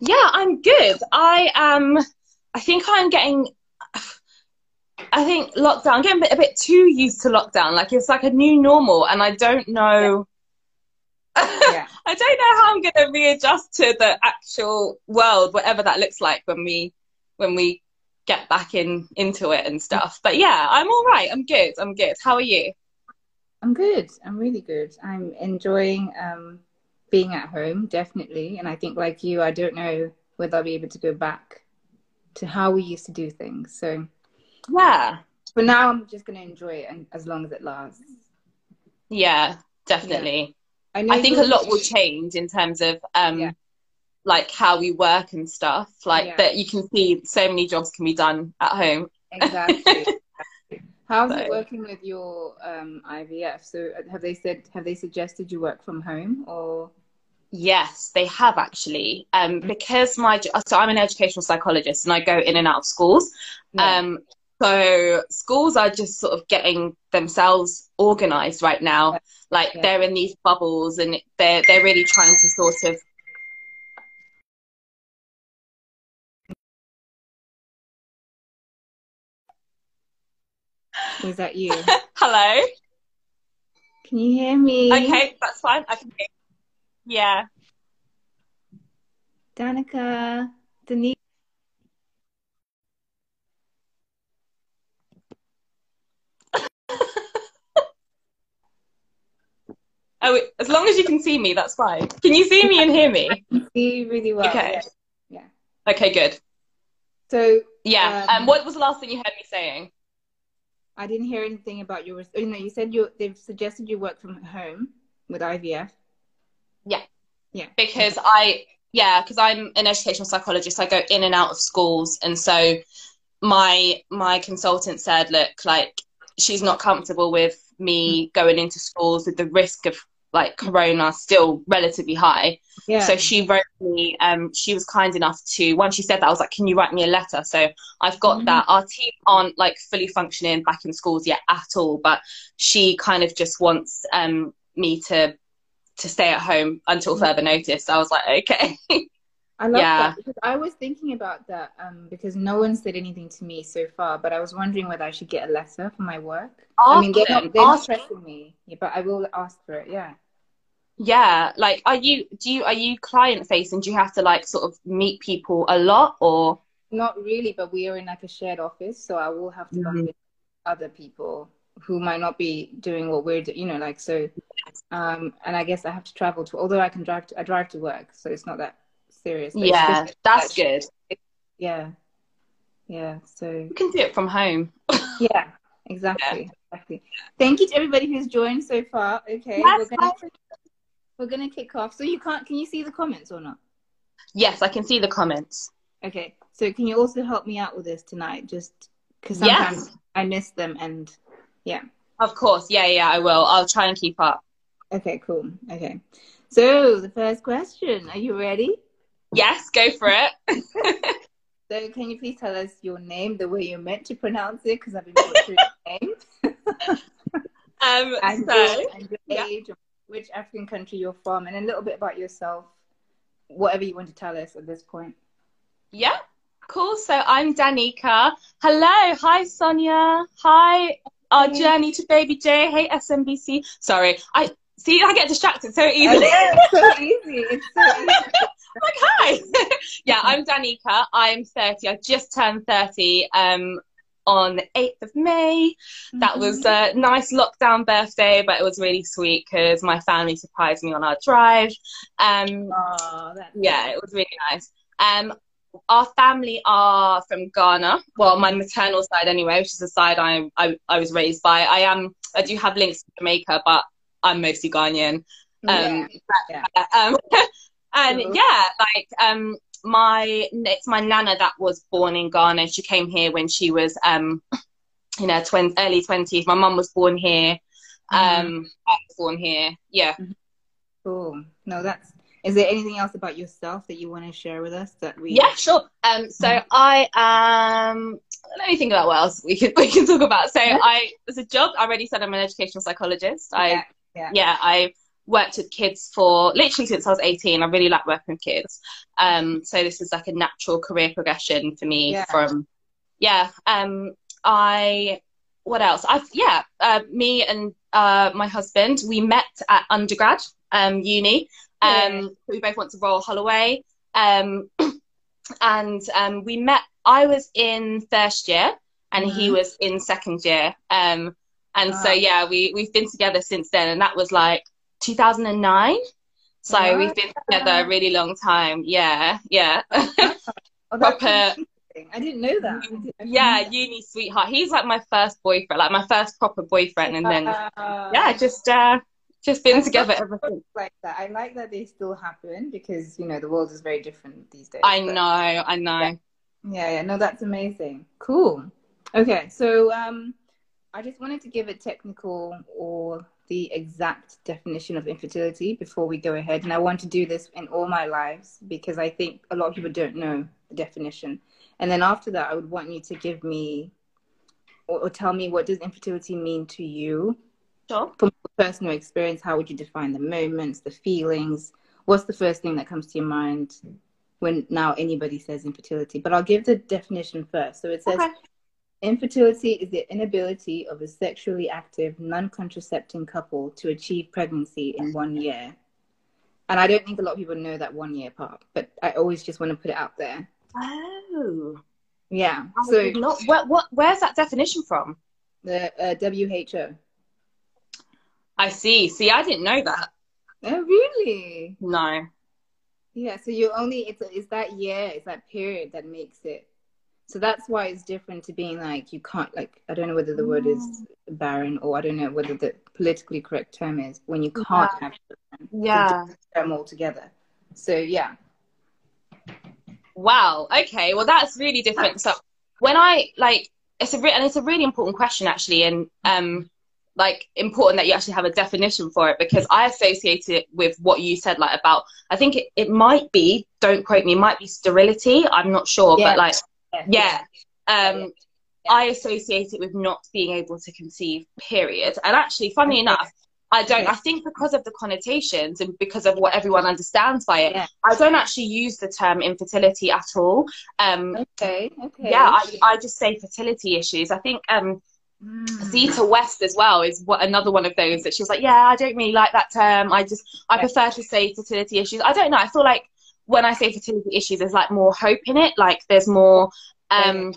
Yeah, I'm good. I am. I think I'm getting. I think lockdown. I'm getting a bit, a bit too used to lockdown. Like it's like a new normal, and I don't know. Yeah. I don't know how I'm going to readjust to the actual world, whatever that looks like when we when we get back in into it and stuff. But yeah, I'm all right. I'm good. I'm good. How are you? I'm good. I'm really good. I'm enjoying um, being at home, definitely. And I think, like you, I don't know whether I'll be able to go back to how we used to do things. So Yeah. But now, I'm just going to enjoy it and, as long as it lasts. Yeah, definitely. know I think a lot will change in terms of um Yeah. like how we work and stuff. Like Yeah. that you can see so many jobs can be done at home. Exactly. How's So- it working with your um, IVF? So have they said have they suggested you work from home or Yes, they have actually. Um, because my so I'm an educational psychologist and I go in and out of schools. Yeah. Um, so schools are just sort of getting themselves organized right now. Like Yeah. they're in these bubbles and they're they're really trying to sort of was that you? hello. Can you hear me? Okay, that's fine. I can hear. Yeah. Dannika, Denise. Oh, as long as you can see me, that's fine. Can you see me and hear me? See you really well. Okay. Yeah. Okay, good. So Yeah. Um, Um, what was the last thing you heard me saying? I didn't hear anything about your. You know, you said you they've suggested you work from home with IVF. Because I, yeah, because I'm an educational psychologist. I go in and out of schools, and so my my consultant said, look, like she's not comfortable with me going into schools with the risk of like corona still relatively high. Yeah. So she wrote me, um, she was kind enough to, once she said that, I was like, can you write me a letter? So I've got Mhm. that. Our team aren't like fully functioning back in schools yet at all, but she kind of just wants um, me to to stay at home until further notice. I was like, okay. I love Yeah. that because I was thinking about that um, because no one said anything to me so far, but I was wondering whether I should get a letter for my work. I mean, they're Ask not, they're not ask- pressing me, yeah, but I will ask for it. Yeah. yeah, like, are you, do you, are you client facing? Do you have to like sort of meet people a lot or? Not really, but we are in like a shared office, so I will have to bump Mhm. into other people who might not be doing what we're doing, you know, like so. Um, and I guess I have to travel to, although I can drive, to, I drive to work, so it's not that serious. Yeah, that's good. Yeah, yeah. So You can do it from home. yeah, exactly, exactly. Thank you to everybody who's joined so far. Okay, Yes, we're gonna we're gonna kick off. So you can't, can you see the comments or not? Yes, I can see the comments. Okay, so can you also help me out with this tonight? Just because Yes. sometimes I miss them and yeah. Of course. Yeah, yeah, I will. I'll try and keep up. Okay, cool. Okay. So the first question, are you ready? Yes, go for it. So can you please tell us your name, the way you're meant to pronounce it? Because I've been butchering your name. Um, And so, your, and your yeah. age, which African country you're from, and a little bit about yourself. Whatever you want to tell us at this point. yeah, cool. So I'm Dannika. Hello. Hi, Sonia. Hi, our journey to Baby J. Hey, SMBC. Sorry. I see, I get distracted so easily. it's so easy. It's so easy. like, hi. yeah, I'm Dannika. I'm 30. I just turned 30 um, on the 8th of May. That was a nice lockdown birthday, but it was really sweet because my family surprised me on our drive. Um, Oh, yeah, it was really nice. Um, our family are from Ghana. Well, my maternal side anyway, which is the side I, I I was raised by. I am I do have links to Jamaica, but I'm mostly Ghanaian. Um, yeah. um, and Cool. yeah, like um, my it's my nana that was born in Ghana. She came here when she was um, in her twen- early twenties. My mum was born here. Um, I was born here. Yeah. Cool. No, that's. Is there anything else about yourself that you want to share with us that we? Yeah, sure. Um, so Mhm. I um, let me think about what else we can we can talk about. So I, as a job, I already said I'm an educational psychologist. I Yeah, yeah. yeah, I worked with kids for literally since I was 18. I really like working with kids. Um, so this is like a natural career progression for me Yeah. from, yeah. Um, I, what else? I've, yeah, uh, me and uh, my husband, we met at undergrad, um, uni. Um, we both went to Royal Holloway. Um, and um, we met, I was in first year and he Mhm. was in second year. Um, and so yeah, we we've been together since then, and that was like 2009. So Wow. we've been together a really long time. Yeah, yeah, Oh, Proper- I didn't know that. Didn't- yeah. know Uni sweetheart. He's like my first boyfriend, like my first proper boyfriend, and then. Uh, yeah, just uh, just been together ever since. like that. I like that they still happen because you know the world is very different these days. I but- know, I know. Yeah, yeah, no, that's amazing. Cool. Okay, so um, I just wanted to give a technical or the exact definition of infertility before we go ahead, and I want to do this in all my lives because I think a lot of people don't know the definition. And then after that, I would want you to give me or, or tell me what does infertility mean to you Sure. from personal experience. How would you define the moments, the feelings? What's the first thing that comes to your mind when now anybody says infertility? But I'll give the definition first. So it says Okay. infertility is the inability of a sexually active, non-contracepting couple to achieve pregnancy in one year. And I don't think a lot of people know that one year part, but I always just want to put it out there. Oh. Yeah. I So not- what, what, where's that definition from? the uh, WHO. I see. See, I didn't know that. Oh, really? No. Yeah, so you only it's it's that year, it's that period that makes it. So that's why it's different to being like you can't like I don't know whether the word is barren or I don't know whether the politically correct term is when you can't have children. Yeah. them all together. So yeah. Wow. Okay. Well, that's really different. So when I like, it's a re- and it's a really important question actually, and um, like important that you actually have a definition for it because I associate it with what you said, like about. I think it, it might be. Don't quote me. It might be sterility. I'm not sure, Yeah. but like, yeah. Um, Yeah. I associate it with not being able to conceive. Period. And actually, funny enough. I don't. Yeah. I think because of the connotations and because of what everyone understands by it, Yeah. I don't actually use the term infertility at all. Um, Okay, okay. yeah, I, I just say fertility issues. I think um. Zita West as well is what another one of those that she was like, yeah, I don't really like that term. I just I Yeah. prefer to say fertility issues. I don't know. I feel like when I say fertility issues, there's like more hope in it. Like there's more. Um,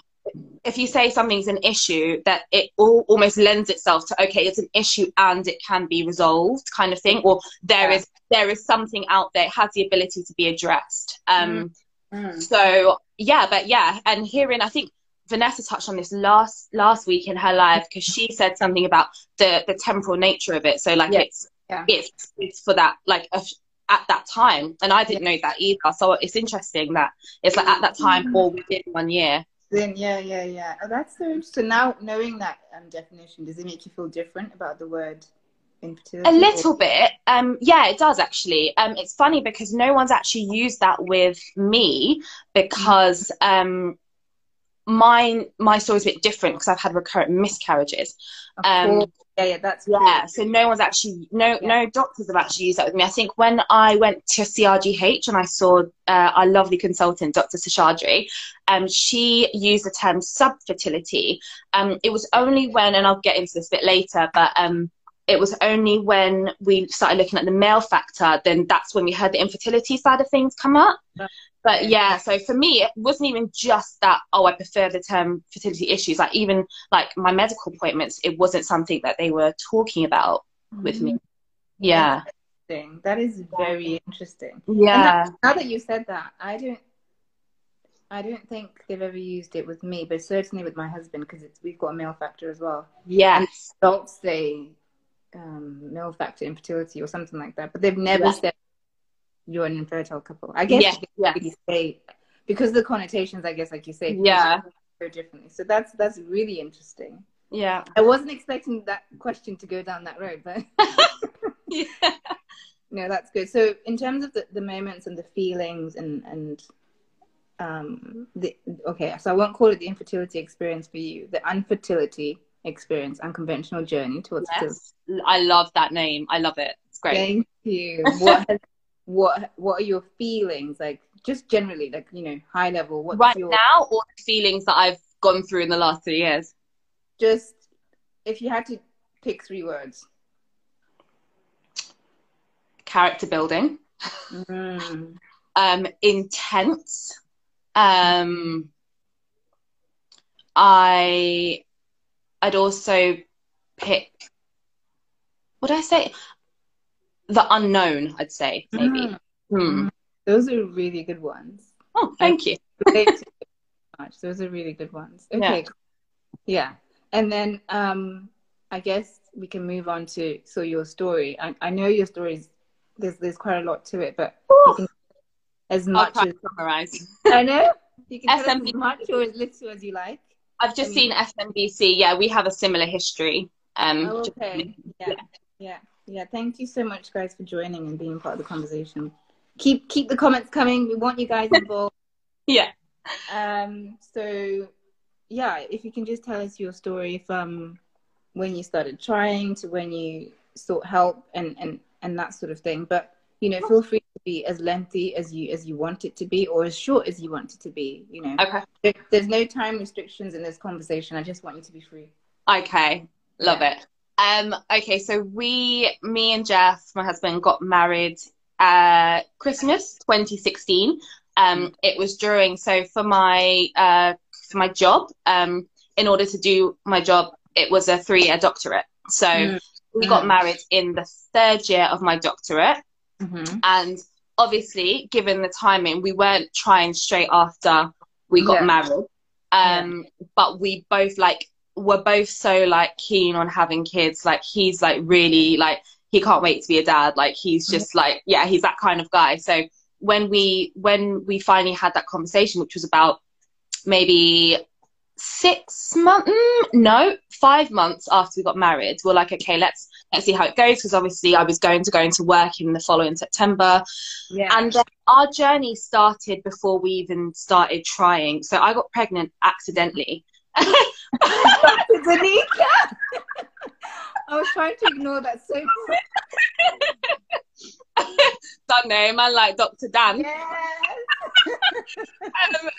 if you say something's an issue, that it all almost lends itself to okay, it's an issue and it can be resolved, kind of thing, or there Yeah. is there is something out there it has the ability to be addressed. Um, Mm. so yeah, but yeah, and hearing I think Vanessa touched on this last last week in her live because she said something about the the temporal nature of it. So like Yeah. it's Yeah. it's it's for that like a, at that time, and I didn't know that either. So it's interesting that it's like at that time or within one year. Then yeah, yeah, yeah. Oh, that's so interesting. Now knowing that um, definition, does it make you feel different about the word? A little bit, um, yeah, it does actually. Um, it's funny because no one's actually used that with me because um, mine my story's a bit different because I've had recurrent miscarriages. Um. Yeah, yeah, that's Yeah, cool. so no one's actually no Yeah. no doctors have actually used that with me. I think when I went to CRGH and I saw uh, our lovely consultant, Dr. Seshadri, um, she used the term subfertility. Um, it was only when, and I'll get into this a bit later, but um, it was only when we started looking at the male factor, then that's when we heard the infertility side of things come up. But yeah, so for me, it wasn't even just that, oh, I prefer the term fertility issues. Like, even like my medical appointments, it wasn't something that they were talking about with me. Yeah. Interesting. That is very interesting. Yeah. Now that you said that, I don't, I don't think they've ever used it with me, but certainly with my husband because we've got a male factor as well. Yes, don't say um, male factor infertility or something like that, but they've never Yeah. said you're an infertile couple. I guess Yeah. you Yeah. say because the connotations, I guess, like you say, Yeah. so differently. So that's that's really interesting. Yeah. I wasn't expecting that question to go down that road, but Yeah. no, that's good. So in terms of the, the moments and the feelings and and um the okay, so I won't call it the infertility experience for you, the unfertility experience, unconventional journey towards fertility. Yes. I love that name. I love it. It's great. Thank you. What has, what what are your feelings like? Just generally, like you know, high level. What's right your, now, or the feelings that I've gone through in the last three years. Just if you had to pick three words. Character building. Mm. Um, intense. Um, I I'd also pick what did I say? The unknown, I'd say, maybe. Mm. Hmm. Those are really good ones. Oh, thank you. To it much. Those are really good ones. Okay. Yeah. And then um I guess we can move on to so your story. I, I know your stories there's there's quite a lot to it, but can as much as summarize. I know. You can tell as much or as little as you like. I've just I mean- seen SMBC. Yeah, we have a similar history. Um, Oh, okay. Yeah. Yeah. Yeah. Yeah, thank you so much guys for joining and being part of the conversation. Keep keep the comments coming. We want you guys involved. yeah. Um, so yeah, if you can just tell us your story from when you started trying to when you sought help and, and, and that sort of thing. But you know, feel free to be as lengthy as you as you want it to be or as short as you want it to be, you know. Okay. There- There's no time restrictions in this conversation. I just want you to be free. Okay. Love Yeah. it. Um, okay, so we, me and Jeff, my husband, got married uh Christmas 2016. Um, it was during so for my uh for my job, um, in order to do my job, it was a three year doctorate. So Mm. we got Mm. married in the third year of my doctorate. Mm-hmm. And obviously, given the timing, we weren't trying straight after we got Yeah. married. Um, but we both like were both so like keen on having kids. Like he's like really like he can't wait to be a dad. Like he's just like yeah, he's that kind of guy. So when we when we finally had that conversation, which was about maybe six months mm, no five months after we got married we're like okay let's let's see how it goes because obviously i was going to go into work in the following september Yeah. and then our journey started before we even started trying so i got pregnant accidentally Dannika! I was trying to ignore that so quick. don't know like dr dan Yes. um,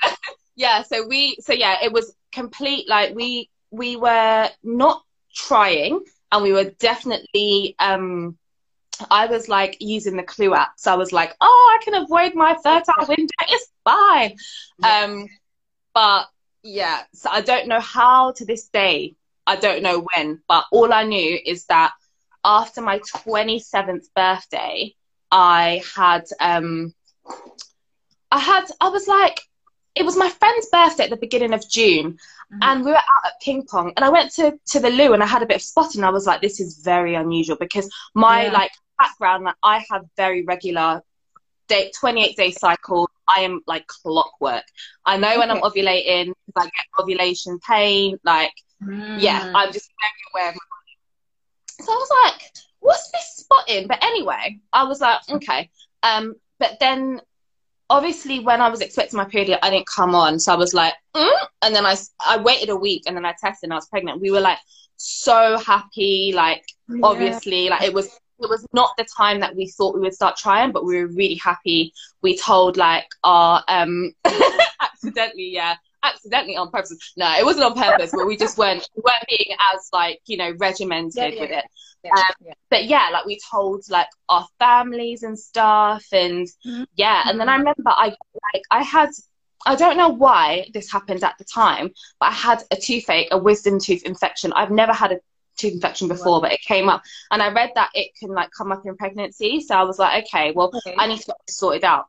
yeah so we so yeah it was complete like we we were not trying and we were definitely um i was like using the clue app so i was like oh i can avoid my fertile window it's fine um but yeah so i don't know how to this day i don't know when but all i knew is that after my 27th birthday i had um i had i was like it was my friend's birthday at the beginning of June, Mhm. and we were out at ping pong, and I went to to the loo, and I had a bit of spotting. I was like, this is very unusual because my Yeah. like background, like I have very regular day, twenty eight day cycle. I am like clockwork. I know when I'm ovulating, ovulating, 'cause I get ovulation pain. Like, yeah, Mm. I'm just very aware of my body. So I was like, what's this spotting? But anyway, I was like, okay. Um, but then obviously when I was expecting my period, I didn't come on. So I was like, mm? and then I, I waited a week and then I tested and I was pregnant. We were like so happy. Like, Yeah. obviously, like it was, it was not the time that we thought we would start trying, but we were really happy. We told like our, um, accidentally, yeah, accidentally on purpose. No, it wasn't on purpose, but we just weren't, we weren't being as like, you know, regimented Yeah, yeah, with it Yeah, um, but yeah, like we told like our families and stuff, and Mhm. yeah, and then I remember I like I had I don't know why this happened at the time, but I had a toothache, a wisdom tooth infection. I've never had a tooth infection before, but it came up, and I read that it can like come up in pregnancy. So I was like, okay, well, Okay. I need to get this sorted out.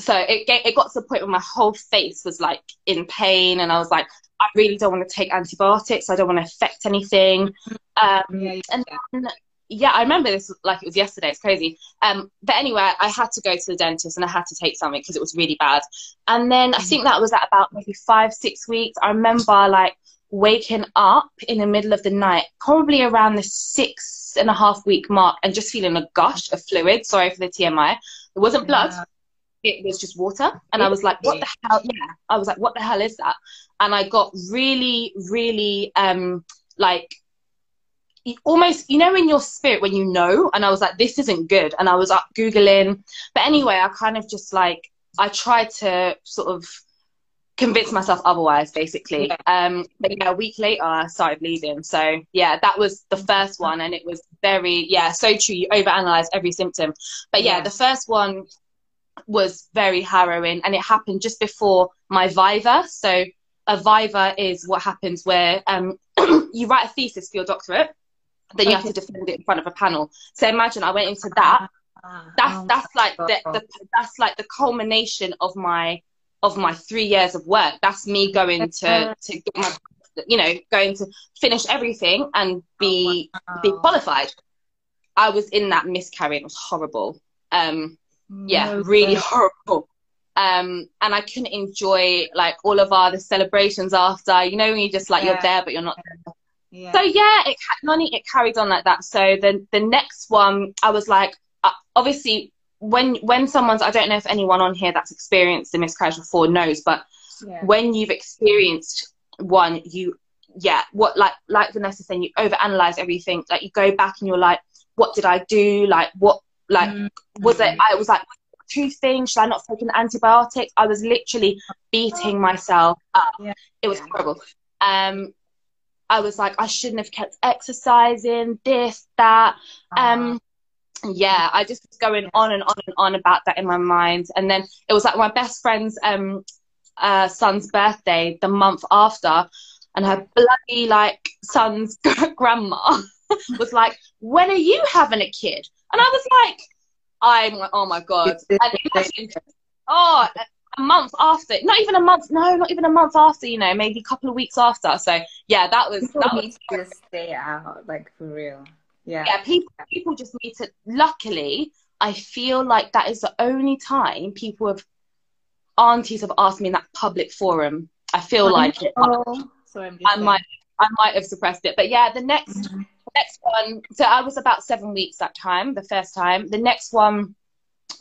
So it it got to the point where my whole face was like in pain, and I was like, I really don't want to take antibiotics. I don't want to affect anything. Um, Yeah, yeah, and yeah. then, yeah, I remember this like it was yesterday. It's crazy. Um, but anyway, I had to go to the dentist and I had to take something because it was really bad. And then I think that was at about maybe five, six weeks. I remember like waking up in the middle of the night, probably around the six and a half week mark, and just feeling a gush of fluid. Sorry for the TMI. It wasn't blood. Yeah. It was just water. And I was like, what the hell? Yeah. I was like, what the hell is that? And I got really, really um like almost you know in your spirit when you know and i was like this isn't good and i was up googling but anyway i kind of just like i tried to sort of convince myself otherwise basically yeah. um but yeah a week later i started bleeding so yeah that was the first one and it was very yeah so true you overanalyze every symptom but yeah, yeah. the first one was very harrowing and it happened just before my viva so a viva is what happens where um you write a thesis for your doctorate then you have to defend it in front of a panel. So imagine I went into that. Ah, that's oh that's like the, the that's like the culmination of my of my three years of work. That's me going to to get my you know going to finish everything and be oh, wow. be qualified. I was in that miscarriage. It was horrible. Um, yeah, no really horrible. Um, and I couldn't enjoy like all of our the celebrations after. You know, when you just like yeah. you're there but you're not there. Yeah. So yeah, it money it carried on like that. So the the next one, I was like, uh, obviously when when someone's I don't know if anyone on here that's experienced a miscarriage before knows, but yeah. when you've experienced one, you yeah, what like like Vanessa saying, you overanalyze everything. Like you go back and you're like, what did I do? Like what like mm-hmm. was it? I was like two things. Should I not take an antibiotic? I was literally beating myself up. Yeah. It was horrible. Um, I was like, I shouldn't have kept exercising, this, that. Um, yeah, I just was going on and on and on about that in my mind. And then it was like my best friend's um, uh, son's birthday the month after, and her bloody like son's grandma was like, "When are you having a kid?" And I was like, "I'm like, oh my god!" And imagine, oh, a month after, not even a month, no, not even a month after, you know, maybe a couple of weeks after. So yeah, that was people that need was to just stay out, like for real. Yeah. Yeah, people people just need to luckily I feel like that is the only time people have aunties have asked me in that public forum. I feel oh, like it. So i might I might have suppressed it. But yeah, the next mm-hmm. next one so I was about seven weeks that time, the first time. The next one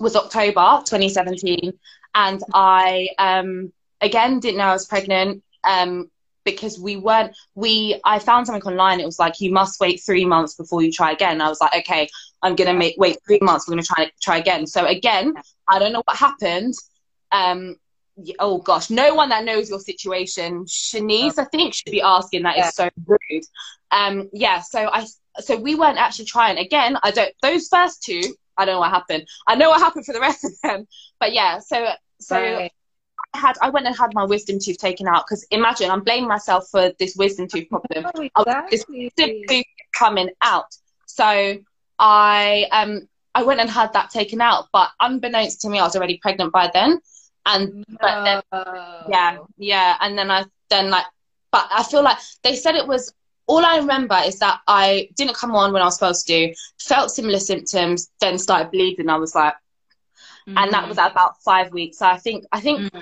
was October 2017 and I um, again didn't know I was pregnant um, because we weren't we I found something online. It was like you must wait three months before you try again. I was like, okay, I'm gonna make wait three months. We're gonna try try again. So again, I don't know what happened. Um, oh gosh, no one that knows your situation, Shanice, I think should be asking. That yeah. is so rude. Um, yeah. So I so we weren't actually trying again. I don't those first two. I don't know what happened. I know what happened for the rest of them. But yeah, so so right. I had I went and had my wisdom tooth taken out because imagine I'm blaming myself for this wisdom tooth problem. Oh, exactly. This tooth coming out. So I um I went and had that taken out, but unbeknownst to me, I was already pregnant by then. And no. but then, yeah, yeah, and then I then like, but I feel like they said it was. All I remember is that I didn't come on when I was supposed to. Felt similar symptoms, then started bleeding. I was like, mm-hmm. and that was at about five weeks. So I think I think mm-hmm.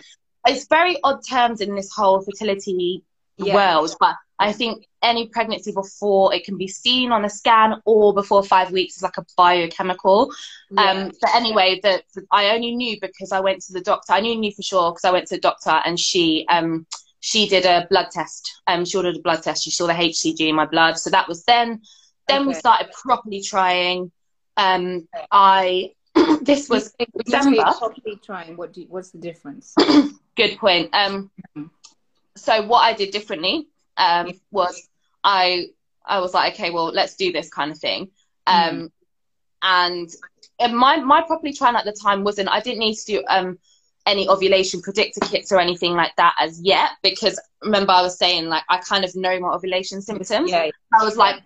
it's very odd terms in this whole fertility yeah. world, but I think any pregnancy before it can be seen on a scan or before five weeks is like a biochemical. Yeah. Um, but anyway, the, I only knew because I went to the doctor. I knew knew for sure because I went to the doctor and she um, she did a blood test. Um, she ordered a blood test. She saw the HCG in my blood. So that was then. Then okay. we started properly trying. Um, I this was exactly properly trying. What do, what's the difference? Good point. Um, mm-hmm. so what I did differently um, was I I was like, okay, well, let's do this kind of thing. Um, mm. And my my properly trying at the time wasn't. I didn't need to do um, any ovulation predictor kits or anything like that as yet because remember I was saying like I kind of know my ovulation symptoms. Yeah. I was like,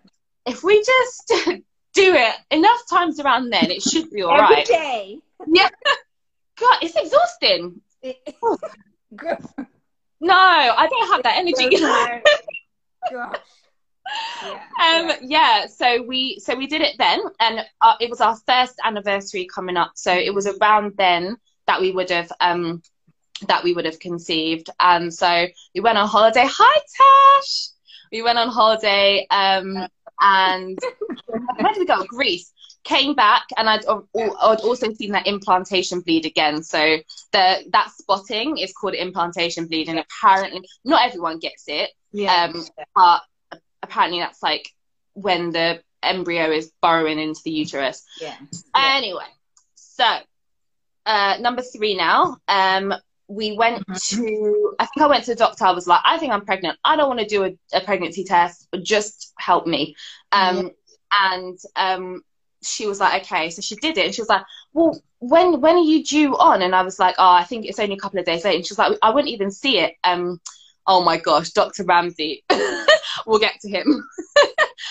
if we just do it enough times around then, it should be all Every right. day. Yeah. God, it's exhausting. no, I don't have that energy. Gosh. Yeah, um, yeah. yeah. So we so we did it then, and uh, it was our first anniversary coming up. So it was around then that we would have um that we would have conceived, and so we went on holiday. Hi Tash. We went on holiday. Um, and where did we go? Greece. Came back, and I'd, I'd also seen that implantation bleed again. So the that spotting is called implantation bleed, and apparently not everyone gets it. Yeah. Um, but apparently that's like when the embryo is burrowing into the uterus. Yeah. Anyway, so uh, number three now. Um, we went Mhm. to. I think I went to the doctor. I was like, I think I'm pregnant. I don't want to do a, a pregnancy test, but just help me. Um, and um, she was like, okay. So she did it, and she was like, well, when when are you due on? And I was like, oh, I think it's only a couple of days later. And she was like, I wouldn't even see it. Um, oh my gosh, Dr. Ramsay. we'll get to him.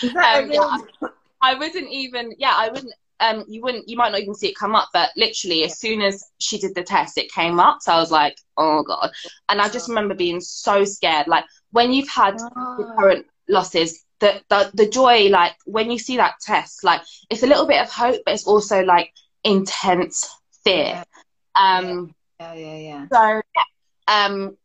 Is that a Um, yeah, I wouldn't even. Yeah, I wouldn't. Um, you wouldn't. You might not even see it come up, but literally, as soon as she did the test, it came up. So I was like, oh god. And I just remember being so scared. Like when you've had Oh. recurrent losses, the, the the joy, like when you see that test, like it's a little bit of hope, but it's also like intense fear. Um. Yeah, yeah, yeah. So yeah, um,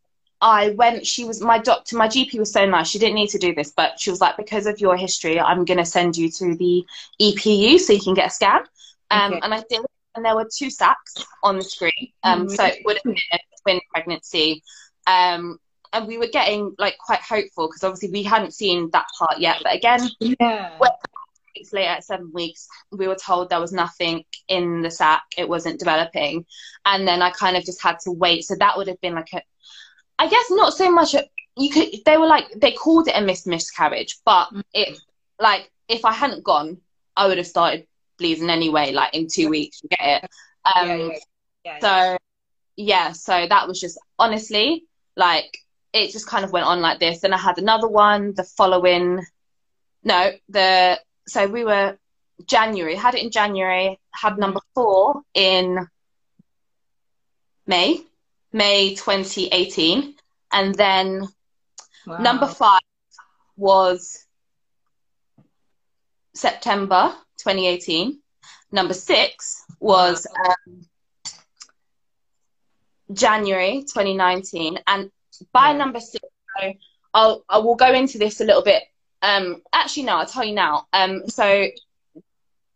I went. She was my doctor. My GP was so nice. She didn't need to do this, but she was like, because of your history, I'm gonna send you to the EPU so you can get a scan. Um, Okay. and I did, and there were two sacs on the screen. Um, so it would have been a twin pregnancy. Um, and we were getting like quite hopeful because obviously we hadn't seen that part yet. But again, Yeah. Weeks later at seven weeks we were told there was nothing in the sac it wasn't developing and then i kind of just had to wait so that would have been like a i guess not so much a, you could they were like they called it a missed miscarriage but Mm. it like if i hadn't gone i would have started bleeding anyway like in two weeks you get it? Um yeah, yeah, yeah, so yeah. so that was just honestly like it just kind of went on like this. Then i had another one the following no the so we were january had it in january had number four in may may 2018 and then Wow. number five was september 2018 number six was um, January 2019, and by Yeah. number six, so I'll I will go into this a little bit. Um, actually, no, I'll tell you now. Um, so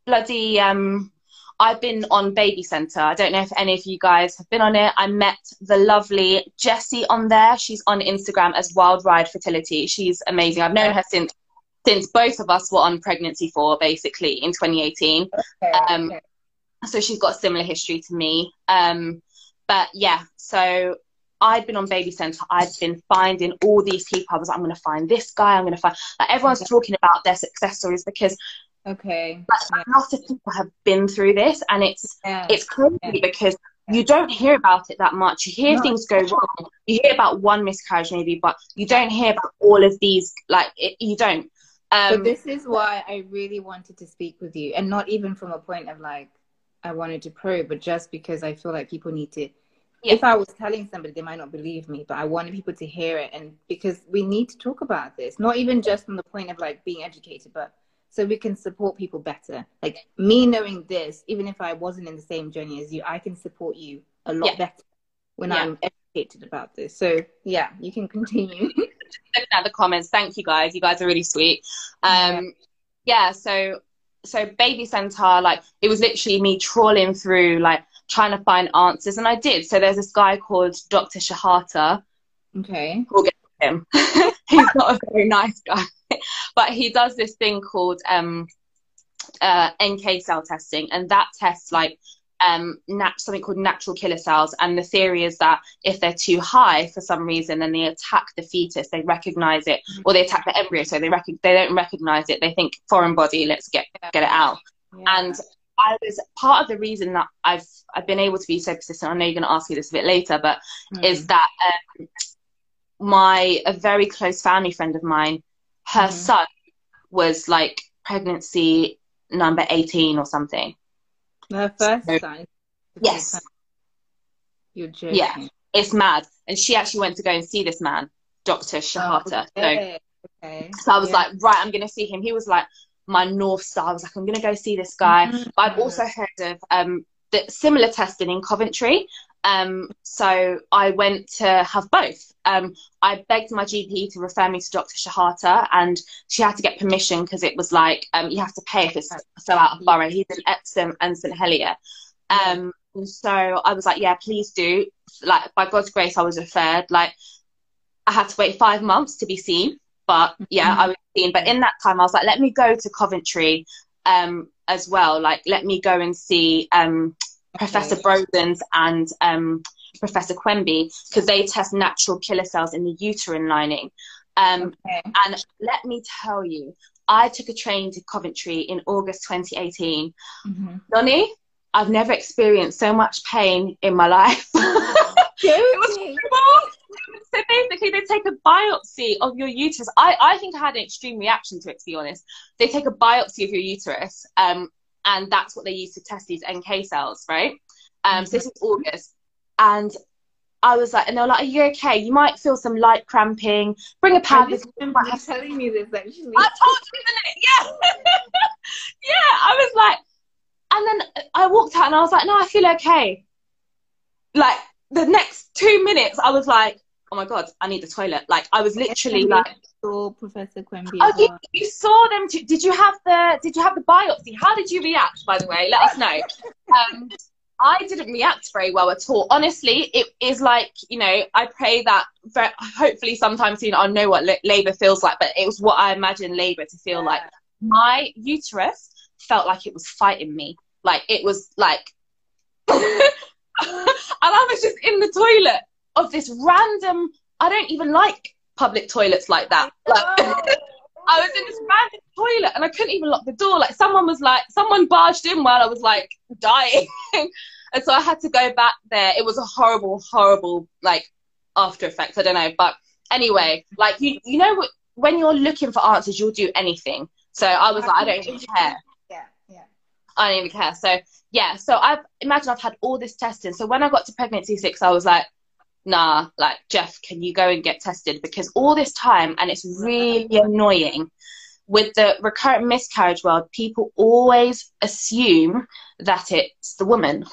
bloody um, I've been on Baby Center. I don't know if any of you guys have been on it. I met the lovely Jessie on there. She's on Instagram as Wild Ride Fertility. She's amazing. I've known her since since both of us were on pregnancy for basically in 2018 Okay, um, okay. so she's got a similar history to me. Um, but yeah, so I'd been on Baby Center. I'd been finding all these people. I was like, I'm going to find this guy. I'm going to find. Like everyone's talking about their success stories because Okay. like, a lot of people have been through this, and it's Yeah. it's crazy Yeah. because you don't hear about it that much. You hear No. things go wrong. You hear about one miscarriage maybe, but you don't hear about all of these. Like it, you don't. Um, but this is why I really wanted to speak with you, and not even from a point of like I wanted to probe, but just because I feel like people need to. Yeah. If I was telling somebody, they might not believe me, but I wanted people to hear it, and because we need to talk about this, not even just from the point of like being educated, but so we can support people better. Like me knowing this, even if I wasn't in the same journey as you, I can support you a lot Yeah. better when Yeah. I'm educated about this. So yeah, you can continue. looking at the comments. Thank you guys. You guys are really sweet. Um, yeah. So so Baby Center, like it was literally me trawling through, like trying to find answers, and I did. So there's this guy called Dr. Shehata. okay. We'll get Him. He's not a very nice guy, but he does this thing called um, uh, NK cell testing, and that tests like um, nat- something called natural killer cells. And the theory is that if they're too high for some reason, then they attack the fetus. They recognize it, or they attack the embryo. So they rec- they don't recognize it. They think foreign body. Let's get get it out. Yeah. And I was part of the reason that I've I've been able to be so persistent. I know you're going to ask me this a bit later, but Mm. is that um, my a very close family friend of mine, her Mhm. son was like pregnancy number 18 or something. Her first So- sign. Yes. You're joking. Yeah. It's mad. And she actually went to go and see this man, Dr. Shehata. So, Okay. okay. so I was Yeah. like, right, I'm going to see him. He was like my North Star. I was like, I'm going to go see this guy. Mhm. But I've also heard of um, the similar testing in Coventry. Um, so I went to have both. Um, I begged my GP to refer me to Dr. Shehata, and she had to get permission because it was like um, you have to pay if it's so out of borough. He's in Epsom and St Helier. Um, and so I was like, yeah, please do. Like by God's grace, I was referred. Like I had to wait five months to be seen. But yeah, mm-hmm. I was seen. But in that time, I was like, let me go to Coventry um, as well. Like, let me go and see um, Professor Brosens and um, Professor Quenby because they test natural killer cells in the uterine lining. Um, okay. And let me tell you, I took a train to Coventry in August 2018. Mm-hmm. Nonny, I've never experienced so much pain in my life. it was horrible. So basically, they take a biopsy of your uterus. I, I think I had an extreme reaction to it, to be honest. They take a biopsy of your uterus, um, and that's what they use to test these NK cells, right? Um, so this is August, and I was like, and they were like, "Are you okay? You might feel some light cramping. Bring a pad." I remember you telling me this actually. I told you, it? Yeah, yeah. I was like, and then I walked out and I was like, "No, I feel okay." Like the next two minutes, I was like, "Oh my god, I need the toilet." Like I was literally like. Saw Professor Quenby. Oh, you, you, saw them too. Did you have the Did you have the biopsy? How did you react? By the way, let us know. Um, I didn't react very well at all. Honestly, it is like, you know, I pray that very, hopefully sometime soon I'll know what labor feels like, but it was what I imagine labor to feel yeah. like. My uterus felt like it was fighting me. Like it was like, and I was just in the toilet of this random, I don't even like public toilets like that. Like, I was in this random toilet and I couldn't even lock the door. Like someone was like, someone barged in while I was like dying. and so I had to go back there. It was a horrible, horrible like after effects. I don't know. But anyway, like you, you know, when you're looking for answers, you'll do anything. So I was like, I don't even care. Yeah, yeah. I don't even care. So yeah, so I've imagine I've had all this testing. So when I got to pregnancy six, I was like, nah, like Jeff, can you go and get tested? Because all this time, and it's really annoying with the recurrent miscarriage world, people always assume that it's the woman.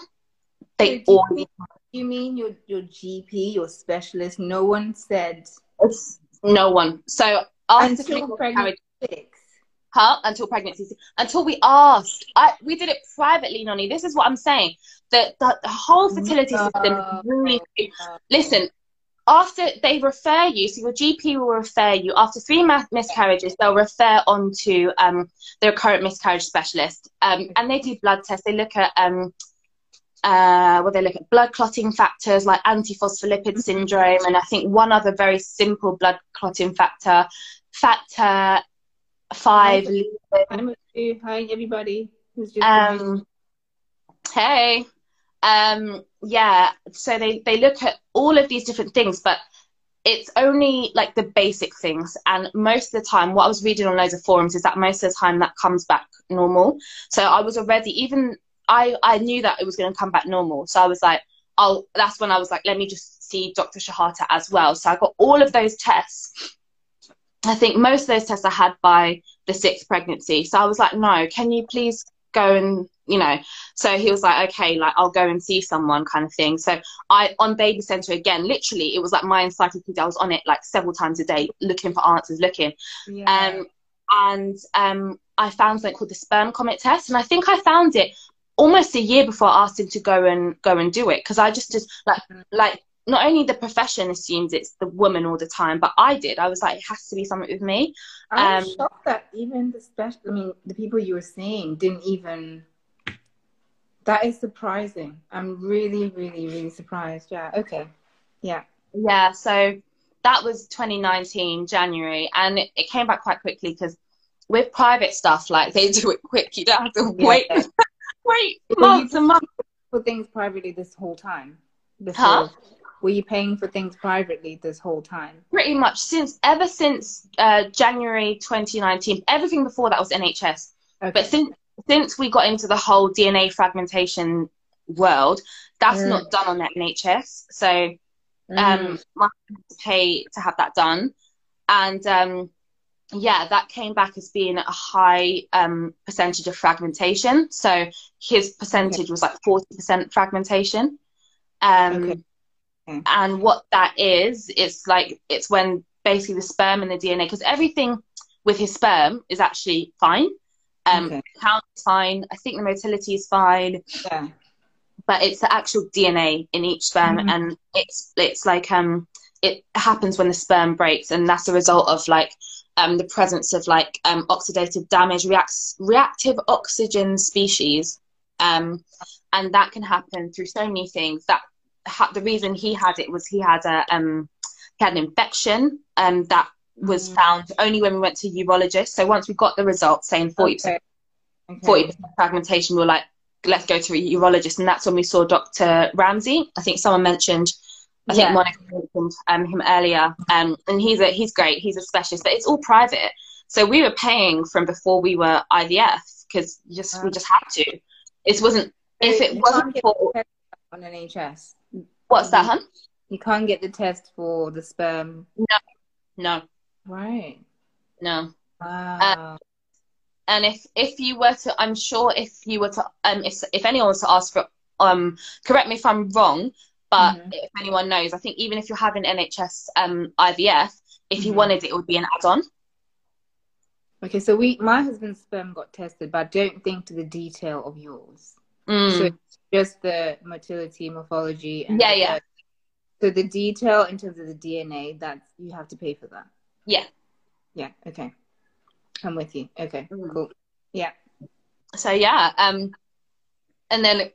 They always. You mean, you mean your your GP, your specialist? No one said. It's no one. So after until pregnancy. Huh? Until pregnancy, until we asked. I we did it privately, Nonny. This is what I'm saying the, the, the whole fertility no. system really listen after they refer you so your gp will refer you after three miscarriages they'll refer on to um, the recurrent miscarriage specialist um, and they do blood tests they look at um, uh, well, they look at blood clotting factors like antiphospholipid syndrome, and I think one other very simple blood clotting factor, factor five. Hi, Hi everybody. Who's just um, hey, um, yeah, so they, they look at all of these different things, but it's only like the basic things. And most of the time, what I was reading on loads of forums is that most of the time that comes back normal. So I was already, even I, I knew that it was going to come back normal. So I was like, oh, that's when I was like, let me just see Dr. Shehata as well. So I got all of those tests. I think most of those tests I had by the sixth pregnancy. So I was like, no, can you please go and you know so he was like okay like i'll go and see someone kind of thing so i on baby center again literally it was like my encyclopedia i was on it like several times a day looking for answers looking yeah. um and um i found something called the sperm comet test and i think i found it almost a year before i asked him to go and go and do it because i just just like mm-hmm. like not only the profession assumes it's the woman all the time, but I did. I was like, it has to be something with me. I'm um, shocked that even the special, I mean, the people you were seeing didn't even that is surprising. I'm really, really, really surprised. Yeah. Okay. Yeah. Yeah. So that was 2019 January, and it, it came back quite quickly because with private stuff, like they do it quick. You don't have to wait, yeah. wait months and months for things privately this whole time. Before, huh? Were you paying for things privately this whole time? Pretty much since ever since uh, January 2019. Everything before that was NHS. Okay. But since since we got into the whole DNA fragmentation world, that's mm. not done on NHS. So um, mm. I had to pay to have that done. And um, yeah, that came back as being a high um, percentage of fragmentation. So his percentage okay. was like 40% fragmentation. Um, okay. Okay. And what that is, it's like, it's when basically the sperm and the DNA, because everything with his sperm is actually fine. Um, okay. count is fine. I think the motility is fine. Yeah. But it's the actual DNA in each sperm, mm-hmm. and it's it's like um it happens when the sperm breaks, and that's a result of like um, the presence of like um, oxidative damage, reacts, reactive oxygen species, um, and that can happen through so many things. That ha- the reason he had it was he had a um, he had an infection um, that was Mm. found only when we went to urologist. So once we got the results saying forty percent forty percent fragmentation, we were like, let's go to a urologist, and that's when we saw Dr. Ramsay. I think someone mentioned, I think Monica mentioned um, him earlier, um, and he's a he's great. He's a specialist, but it's all private. So we were paying from before we were IVF because just we just had to. It wasn't if it wasn't for on NHS. What's that, hun? You can't get the test for the sperm. No, no. Right. no. Wow. and if if you were to i'm sure if you were to um if, if anyone was to ask for um correct me if i'm wrong but Mhm. if anyone knows i think even if you're having nhs um ivf if you Mhm. wanted it it would be an add-on okay, so we my husband's sperm got tested, but I don't think to the detail of yours. Mm. So just the motility, morphology, and Yeah, the- yeah. So the detail in terms of the DNA, that's you have to pay for that. Yeah. Yeah. Okay. I'm with you. Okay. Mm. Cool. Yeah. so yeah um and then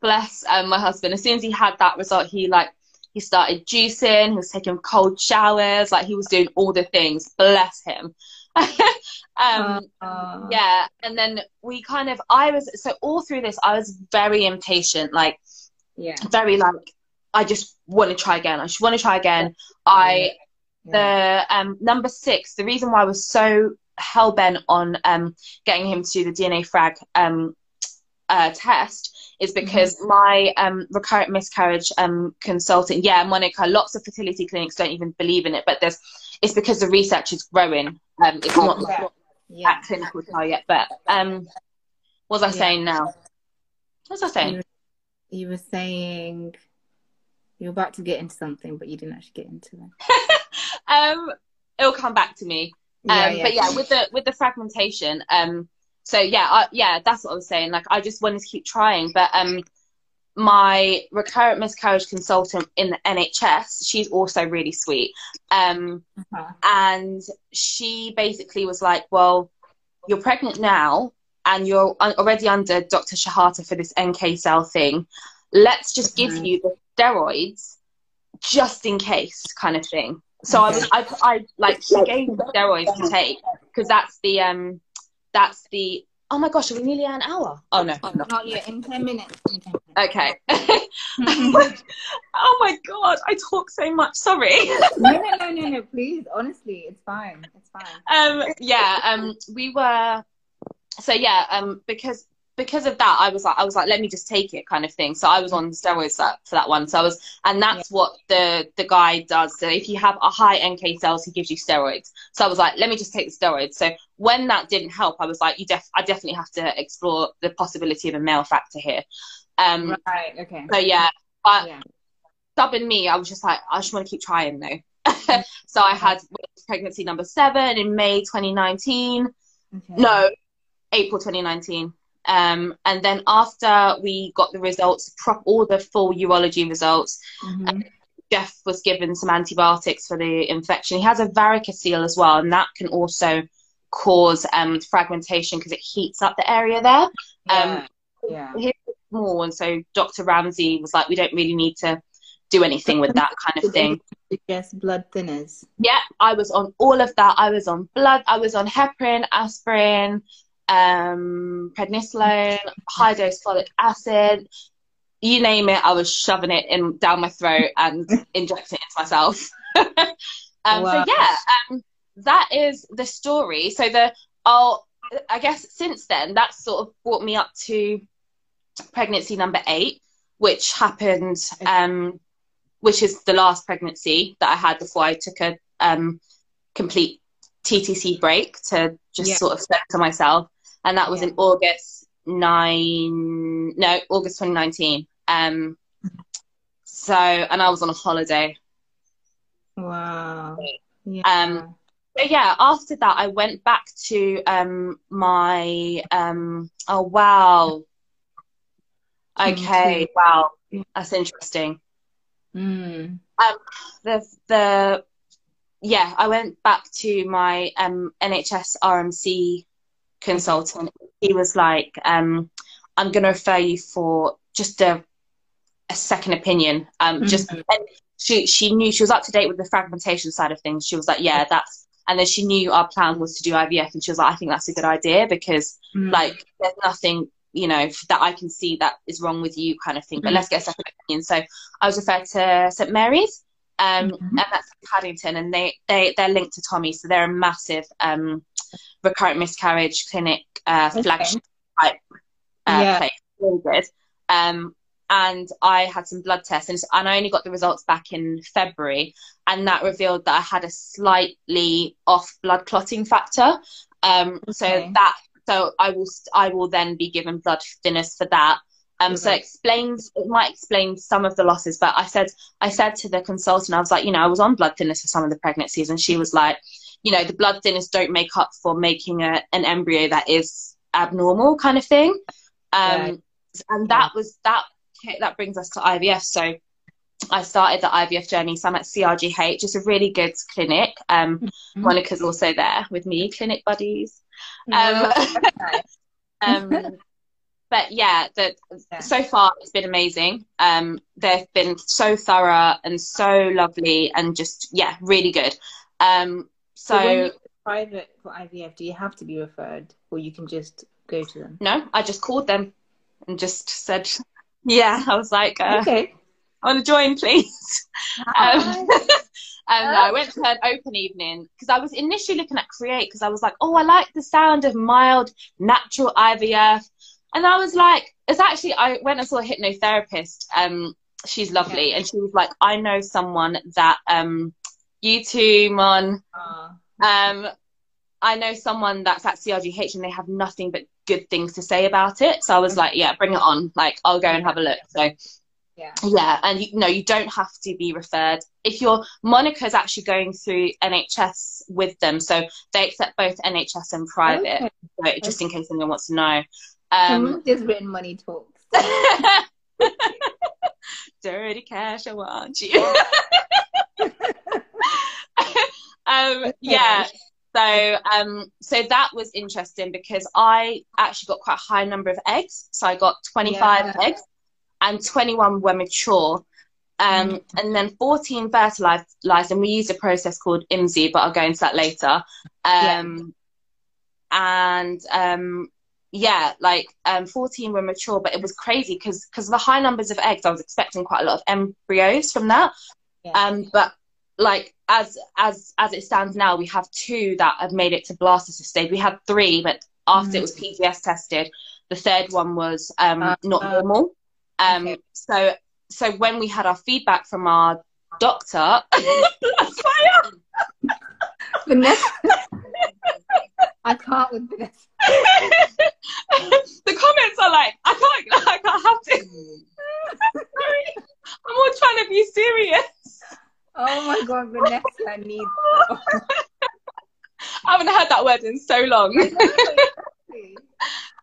bless um, my husband as soon as he had that result he like he started juicing he was taking cold showers like he was doing all the things bless him um Uh, yeah and then we kind of i was so all through this i was very impatient like Yeah. very like i just want to try again i just want to try again i Yeah. the um number six the reason why i was so hell-bent on um getting him to the dna frag um uh test is because my um recurrent miscarriage um consultant yeah monica lots of fertility clinics don't even believe in it but there's it's because the research is growing um it's not, Yeah. not Yeah. at clinical trial yet. But um, what was I Yeah. saying now? What was I saying? You, you were saying you were about to get into something, but you didn't actually get into it. um, it'll come back to me. Um, But yeah, with the with the fragmentation, um, so yeah, I, yeah, that's what I was saying. Like, I just wanted to keep trying, but um, my recurrent miscarriage consultant in the NHS, she's also really sweet. Um, Uh-huh. and she basically was like, "Well, you're pregnant now, and you're already under Dr. Shehata for this NK cell thing. Let's just give Mhm. you the steroids, just in case, kind of thing." So I was, I, I like, she gave me steroids to take because that's the, um, that's the. Oh my gosh, are we nearly an hour? Oh no, no. Not yet. In ten minutes. In 10 Okay. oh my god, I talk so much. Sorry. no, no, no, no, no. Please, honestly, it's fine. It's fine. um yeah um we were so yeah um because because of that i was like i was like let me just take it kind of thing so i was on steroids that, for that one so i was and that's what the the guy does so if you have a high nk cells he gives you steroids so i was like let me just take the steroids so when that didn't help i was like you def i definitely have to explore the possibility of a male factor here um Right. Okay. so yeah but Yeah. stubborn me i was just like i just want to keep trying though so i had pregnancy number seven in may 2019 Okay. no, April 2019. Um, and then after we got the results, prop all the full urology results, Mhm. Jeff was given some antibiotics for the infection. He has a varicocele as well, and that can also cause um, fragmentation because it heats up the area there. Yeah. yeah. His small, and so Dr. Ramsay was like, "We don't really need to do anything with that kind of thing." Yes, blood thinners. Yeah, I was on all of that. I was on blood. I was on heparin, aspirin, um, prednisolone, high dose folic acid. You name it, I was shoving it in down my throat and injecting it into myself. um, Wow. So yeah, um, that is the story. So the oh, I guess since then that sort of brought me up to pregnancy number eight, which happened. Um, which is the last pregnancy that I had before I took a um, complete TTC break to just Yeah. sort of center myself, and that was Yeah. in August nine, no, August 2019. Um, so, and I was on a holiday. Wow. Yeah. Um, So yeah, after that, I went back to um, my. Um, oh wow. Okay, wow, that's interesting. Mm. the the yeah, I went back to my um, NHS RMC consultant. He was like, um, "I'm going to refer you for just a a second opinion." Um, mm-hmm. just she she knew she was up to date with the fragmentation side of things. She was like, "Yeah, that's." And then she knew our plan was to do IVF, and she was like, "I think that's a good idea because mm-hmm. like there's nothing." You know that I can see that is wrong with you, kind of thing. But mm-hmm. let's get a second opinion. So I was referred to St Mary's, um, mm-hmm. and that's Paddington, and they they they're linked to Tommy, so they're a massive um, recurrent miscarriage clinic uh, okay. flagship type uh, yeah. place. Really good. Um, and I had some blood tests, and, and I only got the results back in February, and that revealed that I had a slightly off blood clotting factor. Um, okay. So that so I will I will then be given blood thinners for that. Um, so it explains it might explain some of the losses, but I said I said to the consultant, I was like, you know, I was on blood thinners for some of the pregnancies, and she was like, you know, the blood thinners don't make up for making a, an embryo that is abnormal, kind of thing. Um, and that was that that brings us to IVF. So I started the IVF journey. So I'm at CRGH, it's a really good clinic. Um, mm-hmm. Monica's also there with me, clinic buddies. Um, um, but yeah, that yeah. so far it's been amazing. Um, they've been so thorough and so lovely and just yeah, really good. Um, so, so private for IVF, do you have to be referred, or you can just go to them? No, I just called them and just said, yeah. I was like, uh, okay, I want to join, please. Um, and I went to an open evening because I was initially looking at Create because I was like, oh, I like the sound of mild natural IVF. And I was like, it's actually, I went and saw a hypnotherapist. Um, she's lovely. And she was like, I know someone that, um, you too, Mon. Uh, um, I know someone that's at CRGH and they have nothing but good things to say about it. So I was like, yeah, bring it on. Like, I'll go and have a look. So, yeah, yeah, and you know, you don't have to be referred. If your Monica's actually going through NHS with them, so they accept both NHS and private. Okay. So just in case anyone wants to know. Um, just written money talks. Dirty cash, I want you. um, yeah. So, um, so that was interesting because I actually got quite a high number of eggs. So I got 25 yeah. eggs, and 21 were mature. Um, mm. And then 14 fertilized, and we used a process called IMSI, but I'll go into that later. Um, yeah. And um, yeah, like um, 14 were mature, but it was crazy because because the high numbers of eggs, I was expecting quite a lot of embryos from that. Yeah. Um, but like as as as it stands now, we have two that have made it to blastocyst stage. We had three, but after mm-hmm. it was PGS tested, the third one was um, uh, not uh, normal. Um, okay. So so when we had our feedback from our doctor, Vanessa, I can't with this. the comments are like, I can't, I can't have to. Sorry, I'm all trying to be serious. Oh my god, Vanessa needs. I haven't heard that word in so long.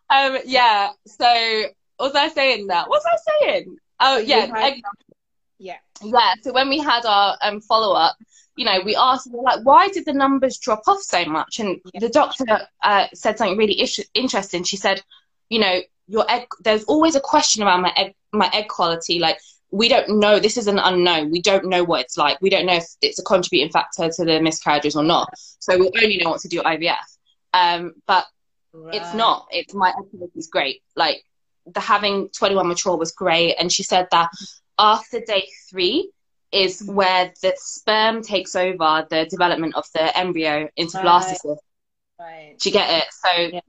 um, yeah. So, was I saying? That what was I saying? Oh, yeah. yeah. Yeah. So when we had our um, follow up, you know, we asked, like, why did the numbers drop off so much? And yeah. the doctor uh, said something really ish- interesting. She said, you know, your egg. There's always a question around my egg, my egg quality. Like, we don't know. This is an unknown. We don't know what it's like. We don't know if it's a contributing factor to the miscarriages or not. So we only know what to do with IVF. Um, but right. it's not. It's my quality is great. Like the having 21 mature was great. And she said that after day three is mm-hmm. where the sperm takes over the development of the embryo into right. blastocyst. Right. Do you get it? So, yeah.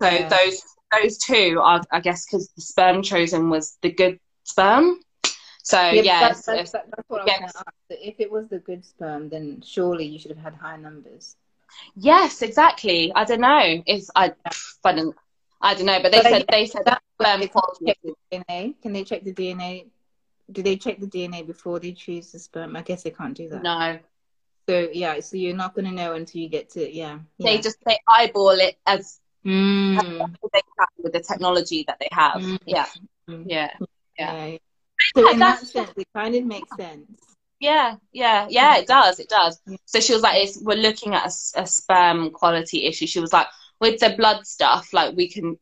so yeah. those those two are, I guess, because the sperm chosen was the good sperm. So yeah, yeah that's, that's, that's, what yes. I was going to ask. If it was the good sperm, then surely you should have had higher numbers. Yes, exactly. I don't know. It's I, I don't, I don't know, but they but said they said that sperm quality. DNA. Can they check the DNA? Do they check the DNA before they choose the sperm? I guess they can't do that. No. So yeah, so you're not going to know until you get to yeah. yeah. They just they eyeball it as, mm. as with the technology that they have. Mm. Yeah. Mm. yeah, yeah, yeah. So in that sense, it kind of makes sense. Yeah, yeah, yeah, it does, it does. So she was like, it's, we're looking at a, a sperm quality issue. She was like, with the blood stuff, like we can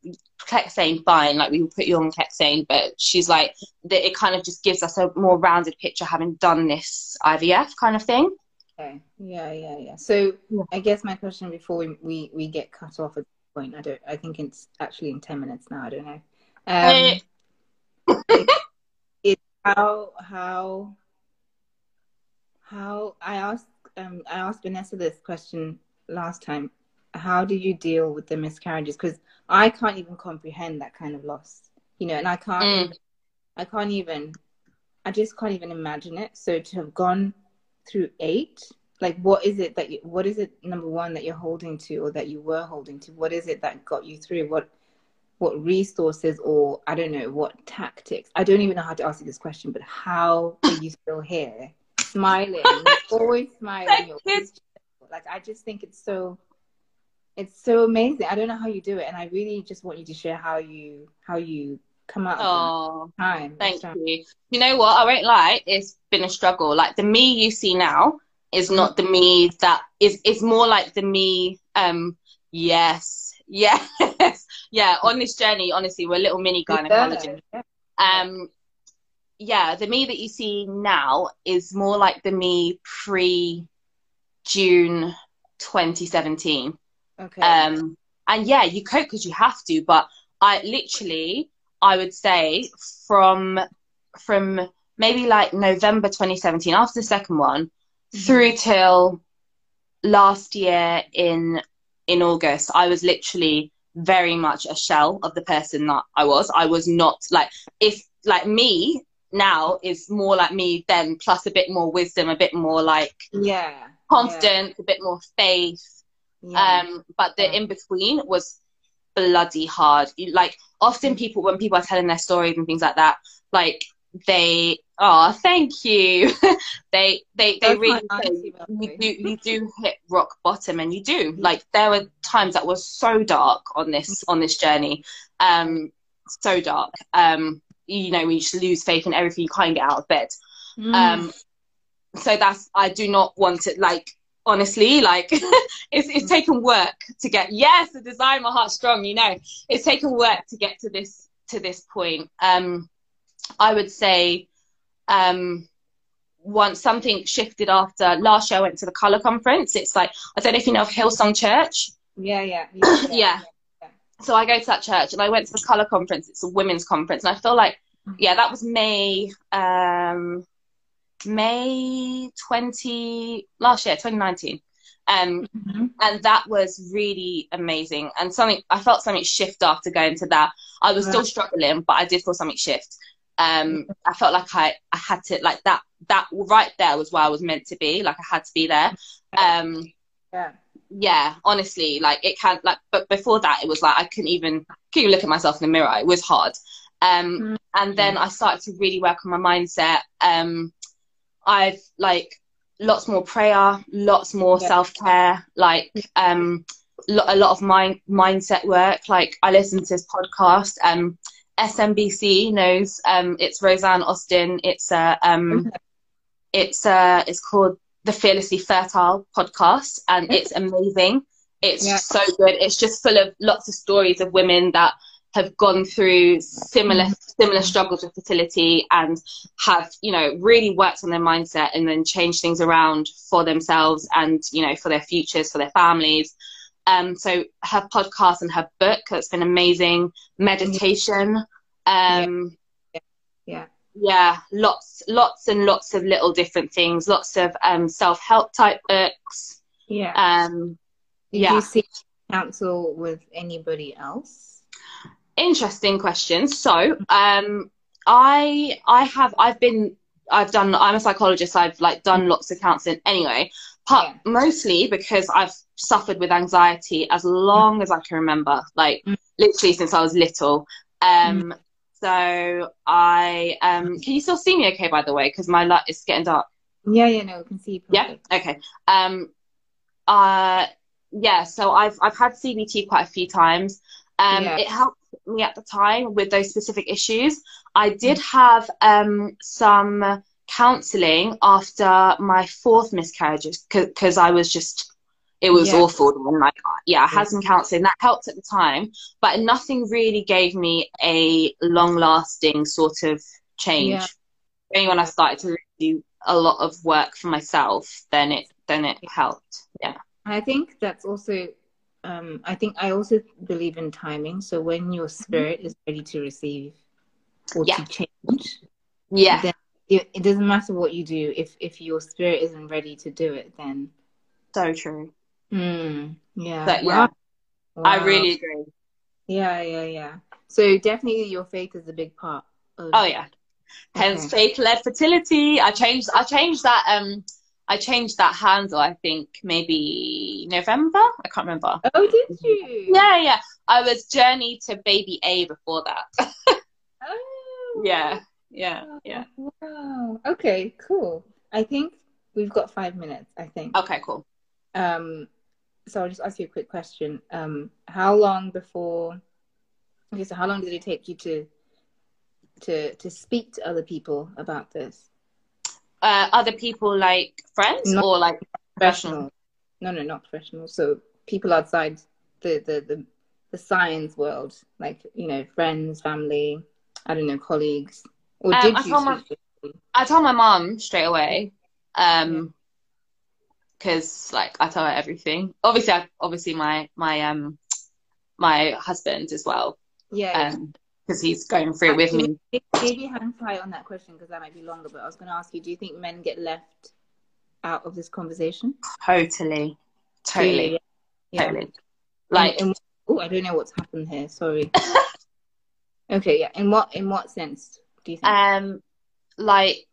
Clexane fine, like we will put you on Clexane, but she's like that it kind of just gives us a more rounded picture having done this IVF kind of thing. Okay. Yeah, yeah, yeah. So yeah. I guess my question before we, we, we get cut off at this point, I don't I think it's actually in ten minutes now, I don't know. Um, it, how how how I asked um I asked Vanessa this question last time. How do you deal with the miscarriages? Because I can't even comprehend that kind of loss, you know, and I can't mm. even, I can't even I just can't even imagine it. So to have gone through eight, like what is it that you what is it number one that you're holding to or that you were holding to? What is it that got you through? What what resources or I don't know what tactics. I don't even know how to ask you this question, but how are you still here? Smiling, always smiling. like I just think it's so it's so amazing. I don't know how you do it, and I really just want you to share how you how you come out. Oh, time. Thank you. You know what? I won't lie. It's been a struggle. Like the me you see now is mm-hmm. not the me that is. It's more like the me. Um. Yes. Yes. Yeah. On this journey, honestly, we're a little mini gynecologists. Yeah. Um. Yeah, the me that you see now is more like the me pre June 2017. Okay. Um, and yeah, you cope because you have to, but I literally, I would say from from maybe like November 2017, after the second one, mm-hmm. through till last year in in August, I was literally very much a shell of the person that I was. I was not like if like me now is more like me then plus a bit more wisdom, a bit more like yeah confidence, yeah. a bit more faith yeah. Um, but the yeah. in between was bloody hard. You, like often people when people are telling their stories and things like that, like they oh thank you. They they they really say, you. do you do hit rock bottom and you do. Like there were times that were so dark on this on this journey. Um so dark. Um you know we just lose faith in everything you can't get out of bed. Mm. um so that's i do not want it like honestly like it's, it's taken work to get yes the design my heart strong you know. It's taken work to get to this to this point. Um i would say um once something shifted after last year i went to the color conference it's like i don't know if you know of hillsong church yeah yeah yeah, yeah. yeah. yeah. so i go to that church and i went to the color conference it's a women's conference and i feel like mm. yeah that was may um May 20 last year, 2019. Um, mm-hmm. and that was really amazing and something I felt something shift after going to that. I was still struggling, but I did feel something shift. Um, I felt like I, I had to like that that right there was where I was meant to be. Like I had to be there. Um, yeah. Yeah, honestly, like it can like but before that it was like I couldn't even couldn't even look at myself in the mirror. It was hard. Um, mm-hmm. and then I started to really work on my mindset. Um, I've like lots more prayer, lots more yeah. self care, like um, lo- a lot of mind mindset work. Like I listen to this podcast. Um, SMBC knows um, it's Rosanne Austin. It's a um, okay. it's uh, it's called the Fearlessly Fertile podcast, and it's amazing. It's yeah. so good. It's just full of lots of stories of women that have gone through similar similar struggles with fertility and have you know really worked on their mindset and then changed things around for themselves and you know for their futures for their families um so her podcast and her book that's been amazing. Meditation. Um yeah. yeah. yeah lots lots and lots of little different things. Lots of um self-help type books. Yeah. Um Did yeah. you see counsel with anybody else? Interesting question. So, um, I I have I've been I've done I'm a psychologist. I've like done lots of counseling. Anyway, but yeah. mostly because I've suffered with anxiety as long mm. as I can remember, like mm. literally since I was little. Um, mm. So I um, can you still see me? Okay, by the way, because my light is getting dark. Yeah, yeah, no, I can see. You. Yeah, okay. Um, uh, yeah. So I've I've had CBT quite a few times. Um, yeah. It helped me at the time with those specific issues. I did have um, some counseling after my fourth miscarriage because I was just it was yeah. awful and like yeah i had some counseling that helped at the time but nothing really gave me a long lasting sort of change yeah. only when i started to do a lot of work for myself then it then it helped yeah i think that's also um i think i also believe in timing so when your mm-hmm. spirit mm-hmm. is ready to receive or yeah. to change yeah it, it doesn't matter what you do if if your spirit isn't ready to do it then so true Mm, yeah. But yeah, wow. I really agree. Yeah, yeah, yeah. So definitely your faith is a big part. Of... Oh yeah. Hence okay. faith led fertility. I changed I changed that um I changed that handle I think maybe November. I can't remember. Oh did you? Yeah, yeah. I was journey to baby A before that. oh yeah. Yeah. Yeah. Wow. Okay, cool. I think we've got five minutes, I think. Okay, cool. Um so I'll just ask you a quick question. Um, how long before? Okay, so how long did it take you to to to speak to other people about this? Uh, other people like friends not or like professional? No, no, not professional. So people outside the, the the the science world, like you know, friends, family, I don't know, colleagues. Or um, did I you? Told my, I told my mom straight away. Um, because like I tell her everything. Obviously, I, obviously my my um my husband as well. Yeah. because um, he's going through it with me. Maybe hang tight on that question because that might be longer. But I was going to ask you: Do you think men get left out of this conversation? Totally, totally, yeah. totally. Like, oh, I don't know what's happened here. Sorry. okay, yeah. In what in what sense do you think? Um, like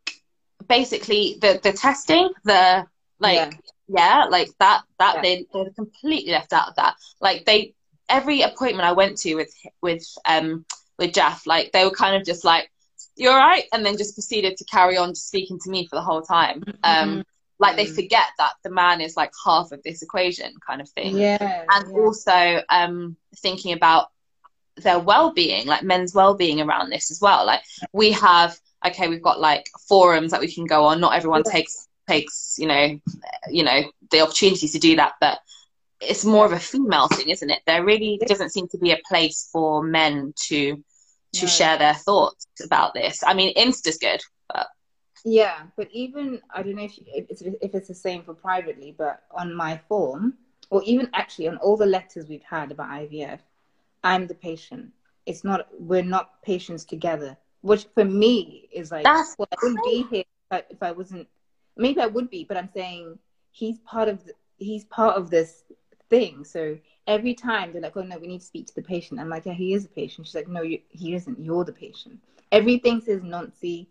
basically the the testing, the like yeah yeah like that that yeah. they they're completely left out of that like they every appointment i went to with with um with jeff like they were kind of just like you're right and then just proceeded to carry on just speaking to me for the whole time mm-hmm. um like they mm. forget that the man is like half of this equation kind of thing yeah and yeah. also um thinking about their well-being like men's well-being around this as well. Like we have okay we've got like forums that we can go on. Not everyone yeah. takes takes you know you know the opportunity to do that but it's more of a female thing isn't it? There really doesn't seem to be a place for men to to no. share their thoughts about this. I mean insta's good but yeah but even i don't know if, if it's if it's the same for privately but on my form or even actually on all the letters we've had about ivf i'm the patient it's not we're not patients together which for me is like That's well, i wouldn't be here if I, if I wasn't maybe I would be, but I'm saying he's part of the, he's part of this thing. So every time they're like, "Oh no, we need to speak to the patient," I'm like, "Yeah, he is a patient." She's like, "No, you, he isn't. You're the patient." Everything says Nancy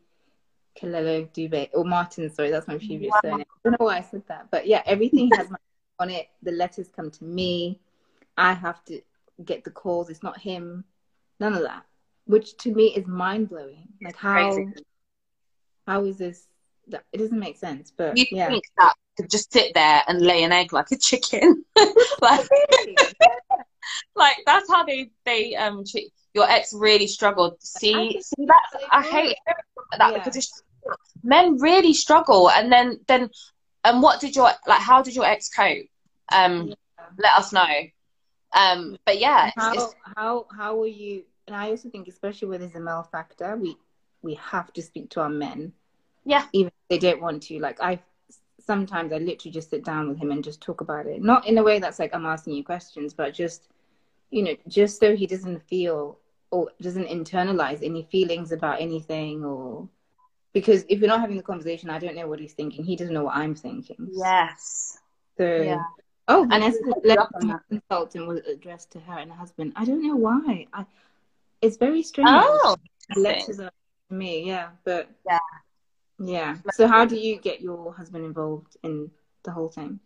Kalelo Dube or Martin. Sorry, that's my previous wow. surname. I don't know why I said that, but yeah, everything has my on it. The letters come to me. I have to get the calls. It's not him. None of that, which to me is mind blowing. Like how Crazy. how is this it doesn't make sense. But you yeah. think that to just sit there and lay an egg like a chicken, like, like that's how they they um treat your ex really struggled. See, see that I hate that yeah. because men really struggle, and then then and what did your like? How did your ex cope? Um, yeah. let us know. Um, but yeah, how how how were you? And I also think, especially with the male factor, we we have to speak to our men yeah. Even if they don't want to. Like I sometimes I literally just sit down with him and just talk about it. Not in a way that's like I'm asking you questions, but just you know, just so he doesn't feel or doesn't internalize any feelings about anything or because if you're not having the conversation, I don't know what he's thinking. He doesn't know what I'm thinking. Yes. So yeah. Oh, Vanessa's letter consultant was addressed to her and her husband. I don't know why. I it's very strange. Oh, letters are to me, yeah. But yeah. Yeah. So how do you get your husband involved in the whole thing?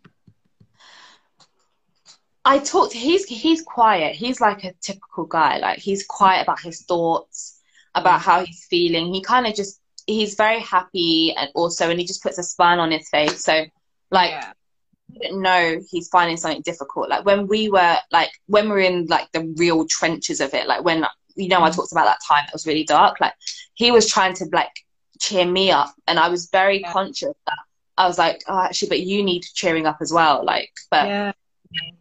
I talked. He's he's quiet. He's like a typical guy. Like he's quiet about his thoughts, about mm. how he's feeling. He kind of just he's very happy and also, and he just puts a smile on his face. So like. Yeah. Didn't know he's finding something difficult. Like when we were like when we were in like the real trenches of it, like when you know I mm. talked about that time it was really dark. Like he was trying to like cheer me up, and I was very Yeah. conscious that I was like, oh, actually, but you need cheering up as well. Like, but Yeah.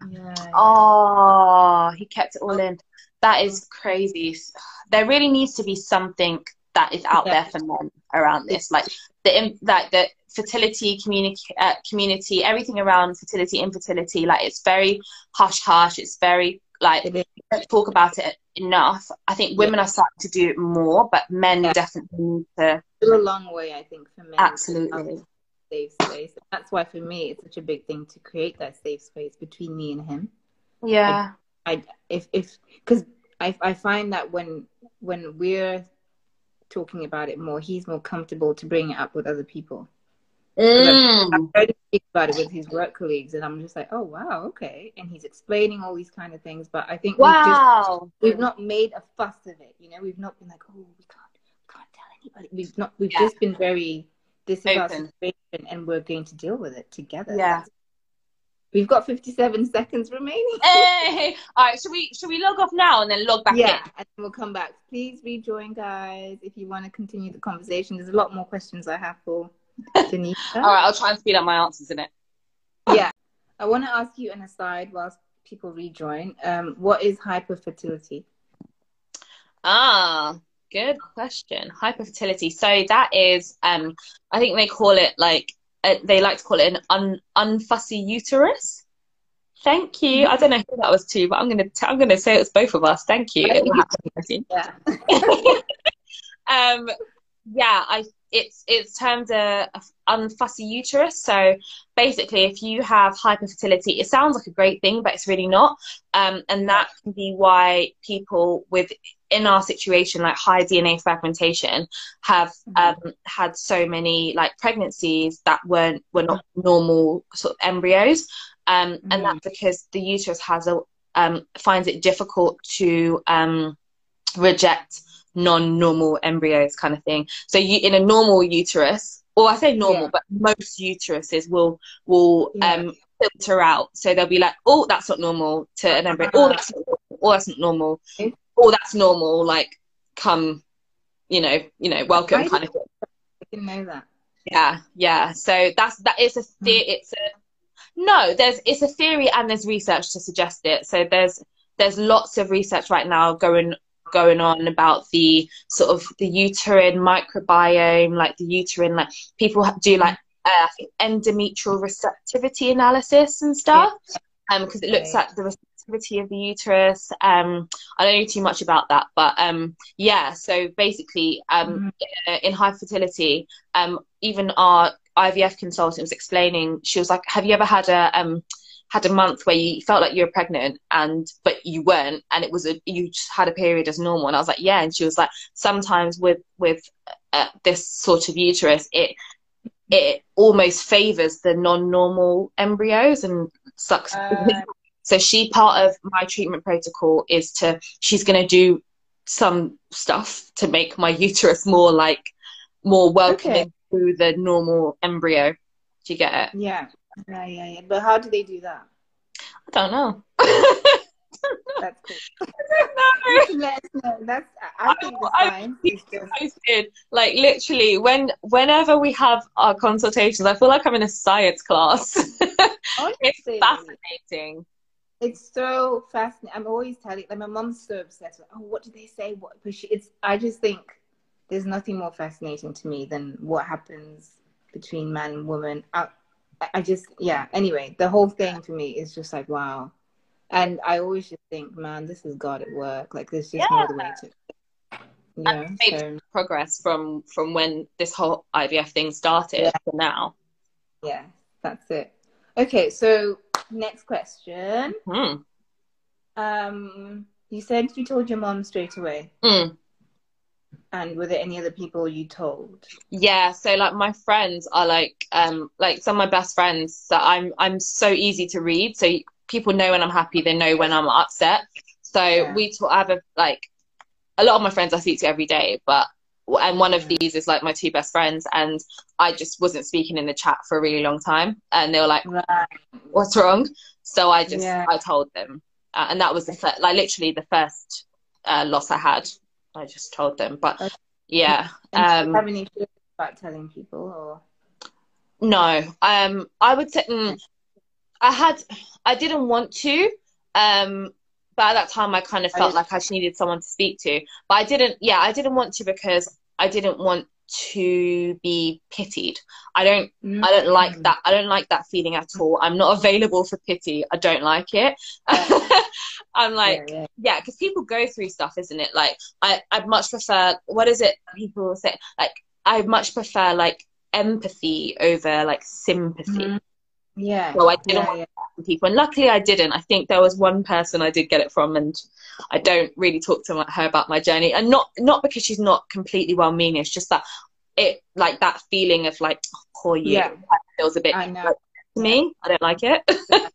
Yeah. oh, he kept it all in. That is crazy. There really needs to be something that is out there for men around this, like the like the fertility community, uh, community, everything around fertility, infertility. Like it's very hush hush. It's very like It don't talk about it enough. I think women are starting to do it more, but men Yeah. definitely need to. A long way, I think, for men. Absolutely. Safe space. That's why, for me, it's such a big thing to create that safe space between me and him. Yeah. I if if because I I find that when when we're talking about it more, he's more comfortable to bring it up with other people. Mm. I've heard him speak about it with his work colleagues, and I'm just like, oh wow, okay. And he's explaining all these kind of things, but I think we've just Wow. we've not made a fuss of it. You know, we've not been like, oh, we can't we can't tell anybody. We've not. We've Yeah. just been very. This situation, and we're going to deal with it together. Yeah. We've got 57 seconds remaining. Hey. All right. Should we should we log off now and then log back yeah, in? and then we'll come back. Please rejoin, guys, if you want to continue the conversation. There's a lot more questions I have for Denise. All right. I'll try and speed up my answers in it. Yeah, I want to ask you an aside whilst people rejoin. Um, what is hyperfertility? Ah, good question. Hyperfertility. So that is, um, I think they call it like uh, they like to call it an un, unfussy uterus. Thank you. I don't know who that was to, but I'm gonna t- I'm gonna say it's both of us. Thank you. It. Yeah. um, yeah, I it's it's termed a, a unfussy uterus. So basically, if you have hyperfertility, it sounds like a great thing, but it's really not. Um, and that can be why people with in our situation, like high DNA fragmentation, have um, had so many like pregnancies that weren't were not normal sort of embryos. Um, and Mhm. that's because the uterus has a um, finds it difficult to um, reject non-normal embryos kind of thing. So you in a normal uterus or i say normal Yeah. but most uteruses will will Yeah. um filter out. So they'll be like oh that's not normal to an embryo. Oh that's not normal. oh that's not normal. Oh that's normal. Like come you know you know welcome kind of thing. I didn't know that. yeah yeah. So that's that is a the- it's a no there's it's a theory and there's research to suggest it. So there's there's lots of research right now going going on about the sort of the uterine microbiome like the uterine like people do like uh, endometrial receptivity analysis and stuff um because it looks at the receptivity of the uterus um I don't know too much about that but um yeah so basically um Mhm. uh, in hyperfertility, um, even our IVF consultant was explaining. She was like, "Have you ever had a um, had a month where you felt like you were pregnant and but you weren't, and it was a you just had a period as normal?" And I was like, "Yeah." And she was like, "Sometimes with with uh, this sort of uterus, it it almost favors the non-normal embryos and sucks." Uh, so she part of my treatment protocol is to she's going to do some stuff to make my uterus more like more welcoming Okay. to the normal embryo. Do you get it? yeah. Yeah, yeah, yeah. But how do they do that? I don't know. That's cool. no. You can let us know. That's I I think I- science is just Posted like literally when whenever we have our consultations, I feel like I'm in a science class. it's fascinating. it's so fascinating. I'm always telling like my mom's so obsessed with oh what do they say? What but she it's I just think there's nothing more fascinating to me than what happens between man and woman. I, I just yeah, anyway, the whole thing for me is just like wow. And I always just think, man, this is God at work. Like there's just no other way to you know. And maybe- So Progress from from when this whole IVF thing started Yeah. to now. yeah, that's it. Okay, so next question. Hmm. Um you said you told your mom straight away. Mm. And were there any other people you told? Yeah, so like my friends are like um like some of my best friends. So I'm I'm so easy to read. So people know when I'm happy. They know when I'm upset. So Yeah. we talk. I have a, like a lot of my friends I speak to every day, but and one of these is like my two best friends, and I just wasn't speaking in the chat for a really long time, and they were like, Right. "What's wrong?" So I just Yeah. I told them, uh, and that was the fir- like literally the first uh, loss I had. I just told them, but Okay. yeah, um, have any feelings about telling people or no um i would say mm, i had i didn't want to um but at that time i kind of felt like i just needed someone to speak to but i didn't yeah i didn't want to because i didn't want to be pitied. I don't mm. i don't like that i don't like that feeling at all. I'm not available for pity. I don't like it. I'm like yeah, yeah because people go through stuff isn't it? Like i i'd much prefer what is it people say? Like i much prefer like empathy over like sympathy. Mhm. Yeah so i didn't yeah, want yeah. people and luckily i didn't i think there was one person i did get it from and i don't really talk to her about my journey and not not because she's not completely well meaning it's just that it like that feeling of like oh, poor you Yeah. feels a bit I know. to me i don't like it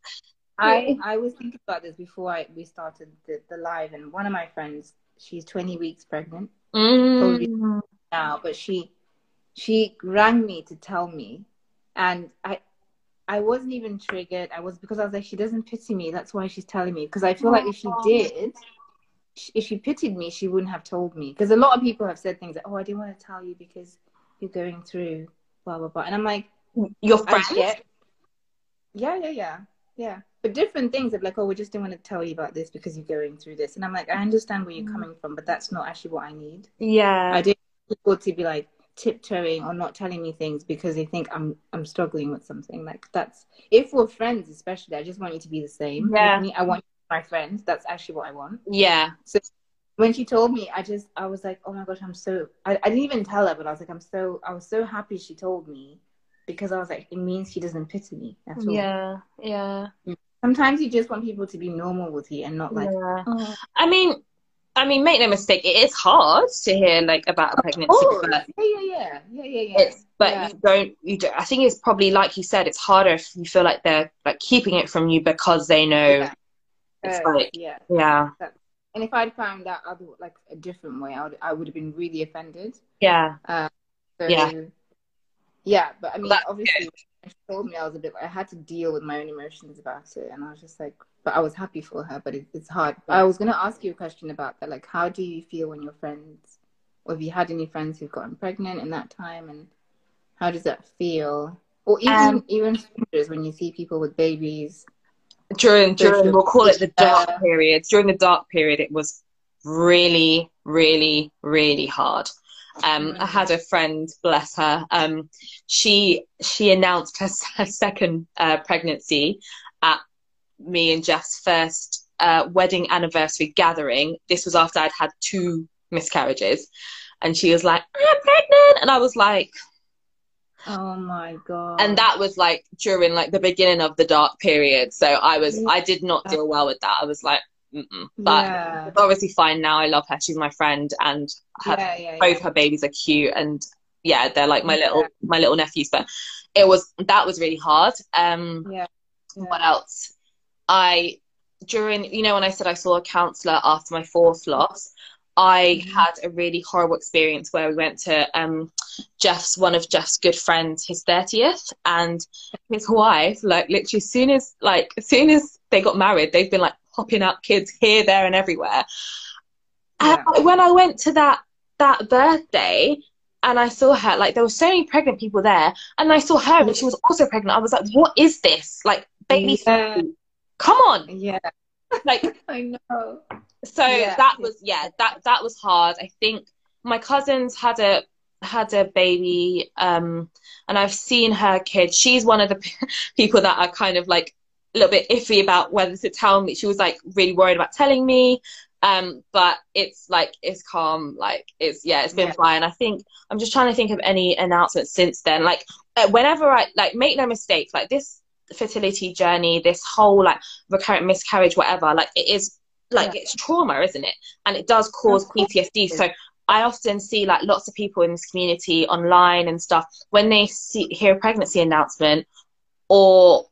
I I was thinking about this before I, we started the, the live, and one of my friends, she's 20 weeks pregnant Mm. now, but she she rang me to tell me, and I I wasn't even triggered. I was because I was like, she doesn't pity me. That's why she's telling me. Because I feel like if she oh. did, if she pitied me, she wouldn't have told me. Because a lot of people have said things like, "Oh, I didn't want to tell you because you're going through blah blah blah," and I'm like. your I friend get. Yeah, yeah, yeah, yeah. But different things of like, oh, we just didn't want to tell you about this because you're going through this, and I'm like, I understand where you're mm. coming from, but that's not actually what I need. yeah I didn't want people to be like tiptoeing or not telling me things because they think I'm I'm struggling with something. Like that's if we're friends, especially, I just want you to be the same. Yeah. I want you to be my friend. That's actually what I want yeah So when she told me, I just I was like, oh my gosh, I'm so I, I didn't even tell her, but I was like, I'm so I was so happy she told me because I was like, it means she doesn't pity me at all. yeah yeah Sometimes you just want people to be normal with you and not like, yeah oh, I mean, I mean, make no mistake, it is hard to hear like about a pregnancy, oh but yeah, yeah, yeah, yeah, yeah, yeah. it's but Yeah. you don't you don't. I think it's probably like you said, it's harder if you feel like they're like keeping it from you because they know. Yeah. It's Uh, like yeah. yeah, And if I'd found out other like a different way, I would I would have been really offended. yeah, So Yeah. yeah, but I mean, That's obviously, told me I was a bit. I had to deal with my own emotions about it, and I was just like, but I was happy for her. But it, it's hard. I was gonna ask you a question about that. Like, how do you feel when your friends, or have you had any friends who've gotten pregnant in that time, and how does that feel? Or even Um, even strangers when you see people with babies. during during we'll call it the dark period. During the dark period, it was really, really, really hard. Um, I had a friend, bless her. Um, she she announced her, her second uh, pregnancy at me and Jeff's first uh, wedding anniversary gathering. This was after I'd had two miscarriages, and she was like, "I'm pregnant," and I was like, Oh my god! and that was like during like the beginning of the dark period. So I was I did not deal well with that. I was like, Mm-mm. but yeah, it's obviously fine now. I love her. She's my friend, and her, yeah, yeah, both her babies are cute, and yeah, they're like my little my little nephews. But it was that was really hard. Um, yeah. what else? I during you know when I said I saw a counselor after my fourth loss, I Mhm. had a really horrible experience where we went to um Jeff's one of Jeff's good friends his thirtieth and his wife like literally soon as like as soon as they got married they've been like popping out kids here there and everywhere. Yeah. And when I went to that that birthday and I saw her like there were so many pregnant people there and I saw her and she was also pregnant I was like what is this like baby Yeah. come on Yeah, like I know. so Yeah. that was yeah that that was hard i think my cousins had a had a baby um and i've seen her kid she's one of the people that are kind of like a little bit iffy about whether to tell me. She was like really worried about telling me um but it's like it's calm like it's yeah it's been Yeah. fine. I think i'm just trying to think of any announcements since then. Like uh, whenever i like make no mistake like this fertility journey this whole like recurrent miscarriage whatever like it is like it's trauma isn't it? And it does cause ptsd so i often see like lots of people in this community online and stuff. When they see hear a pregnancy announcement or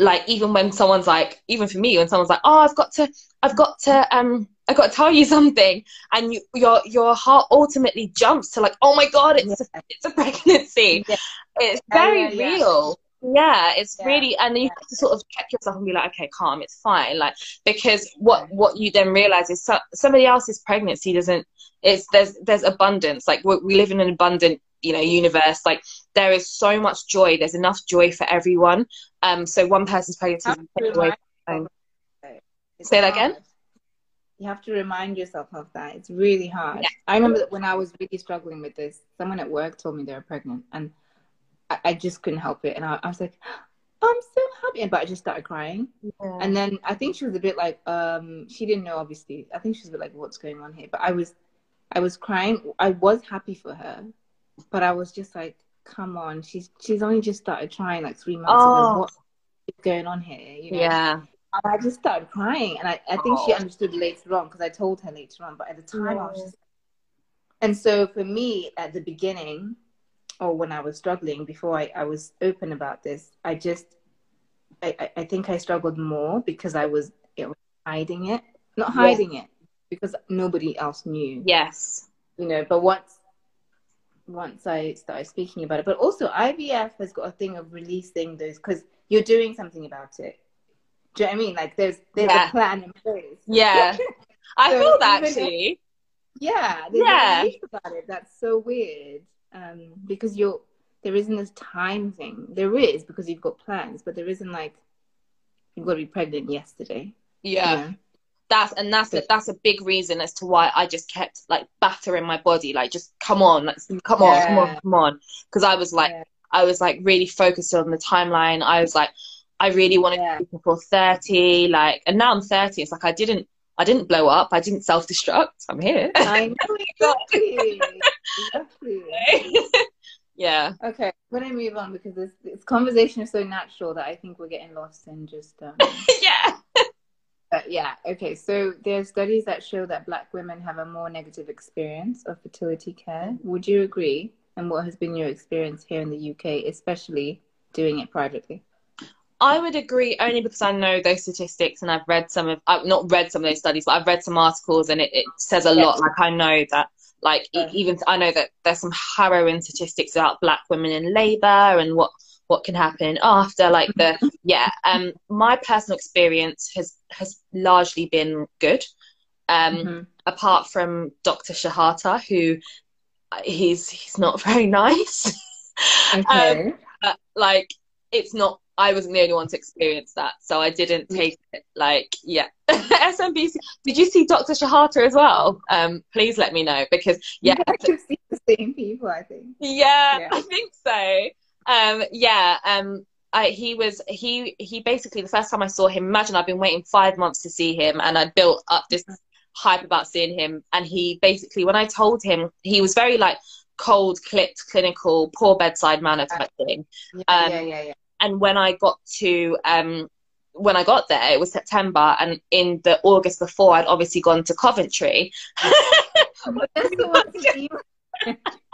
like even when someone's like even for me when someone's like oh i've got to i've got to um i've got to tell you something and you, your your heart ultimately jumps to like oh my god it's a, it's a pregnancy Yeah. it's very yeah, yeah. real yeah it's Yeah, really and then you yeah. have to sort of check yourself and be like okay calm it's fine like because what what you then realize is so, somebody else's pregnancy doesn't it's there's there's abundance like we live in an abundant you know universe like there is so much joy there's enough joy for everyone. Um so one person's pregnancy is away say that again? you have to remind yourself of that. It's really hard. Yeah. i remember that when i was really struggling with this someone at work told me they were pregnant and i, I just couldn't help it and I, I, was like i'm so happy but i just started crying. Yeah. and then i think she was a bit like um she didn't know obviously. I think she was a bit like what's going on here? But i was i was crying. I was happy for her but I was just like, come on, she's she's only just started trying like three months oh. ago. What's going on here? You know? Yeah. And I just started crying, and I, I think oh. she understood later on because I told her later on. But at the time, yeah. I was just. And so for me, at the beginning, or when I was struggling before I, I was open about this, I just, I, I think I struggled more because I was, it was hiding it, not hiding yeah. it, because nobody else knew. Yes. You know, but once once I started speaking about it. But also, IVF has got a thing of releasing those because you're doing something about it. Do you know what I mean? Like there's there's yeah. a plan in place. Yeah, I feel that actually. If, yeah, yeah. about it. That's so weird. Um, because you're there isn't this time thing. There is because you've got plans, but there isn't like you've got to be pregnant yesterday. Yeah. You know? That's and that's a, that's a big reason as to why I just kept like battering my body, like just come on, like come on, come on, come on, because I was like yeah. I was like really focused on the timeline. I was like I really wanted yeah. to be before thirty, like, and now I'm thirty. It's like I didn't I didn't blow up. I didn't self destruct. I'm here. I know exactly. exactly. yeah. Okay, I'm gonna move on because this, this conversation is so natural that I think we're getting lost in just. Um... yeah. But yeah, okay. So there are studies that show that Black women have a more negative experience of fertility care. Would you agree? And what has been your experience here in the UK, especially doing it privately? I would agree only because I know those statistics and I've read some of, I've not read some of those studies, but I've read some articles and it, it says a lot. Like I know that, like yeah. Uh-huh. even I know that there's some harrowing statistics about black women in labour and what what can happen after like the yeah um my personal experience has has largely been good um mm-hmm. apart from dr Shehata who uh, he's he's not very nice okay um, like it's not I wasn't the only one to experience that, so I didn't take it like yeah. SMBC, did you see Dr. Shehata as well? Um, please let me know because yeah, I can see the same people. I think. Yeah, yeah. I think so um, yeah, um, I, he was he he basically the first time I saw him. Imagine I've been waiting five months to see him, and I built up this hype about seeing him. And he basically, when I told him, he was very like cold, clipped, clinical, poor bedside manner type thing. Yeah, um, yeah, yeah, yeah. And when I got to um, when I got there, it was September, and in the August before, I'd obviously gone to Coventry.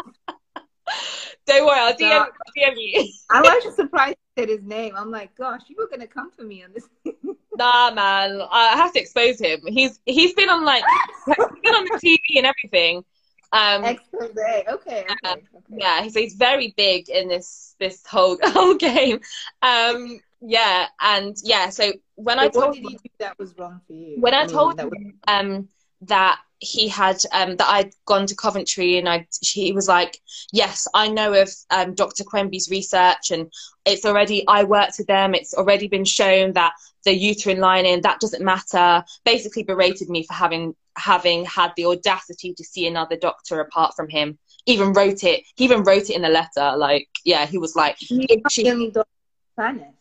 Don't worry, I'll DM, DM you. I'm actually surprised he said his name. I'm like, gosh, you were gonna come for me on this. nah, man, I have to expose him. He's he's been on like he's been on the TV and everything. Um, Expose. Okay. Okay. okay. Yeah, he's he's very big in this this whole whole game. Um, yeah, and yeah. So when so I told what did he do that was wrong for you? When I, I mean, told him was... um that he had um, that I'd gone to Coventry and I he was like, yes, I know of um, Dr. Quenby's research and it's already I worked with them. It's already been shown that the uterine lining that doesn't matter. Basically, berated me for having having had the audacity to see another doctor apart from him. Even wrote it. He even wrote it in a letter. Like, yeah, he was like, she,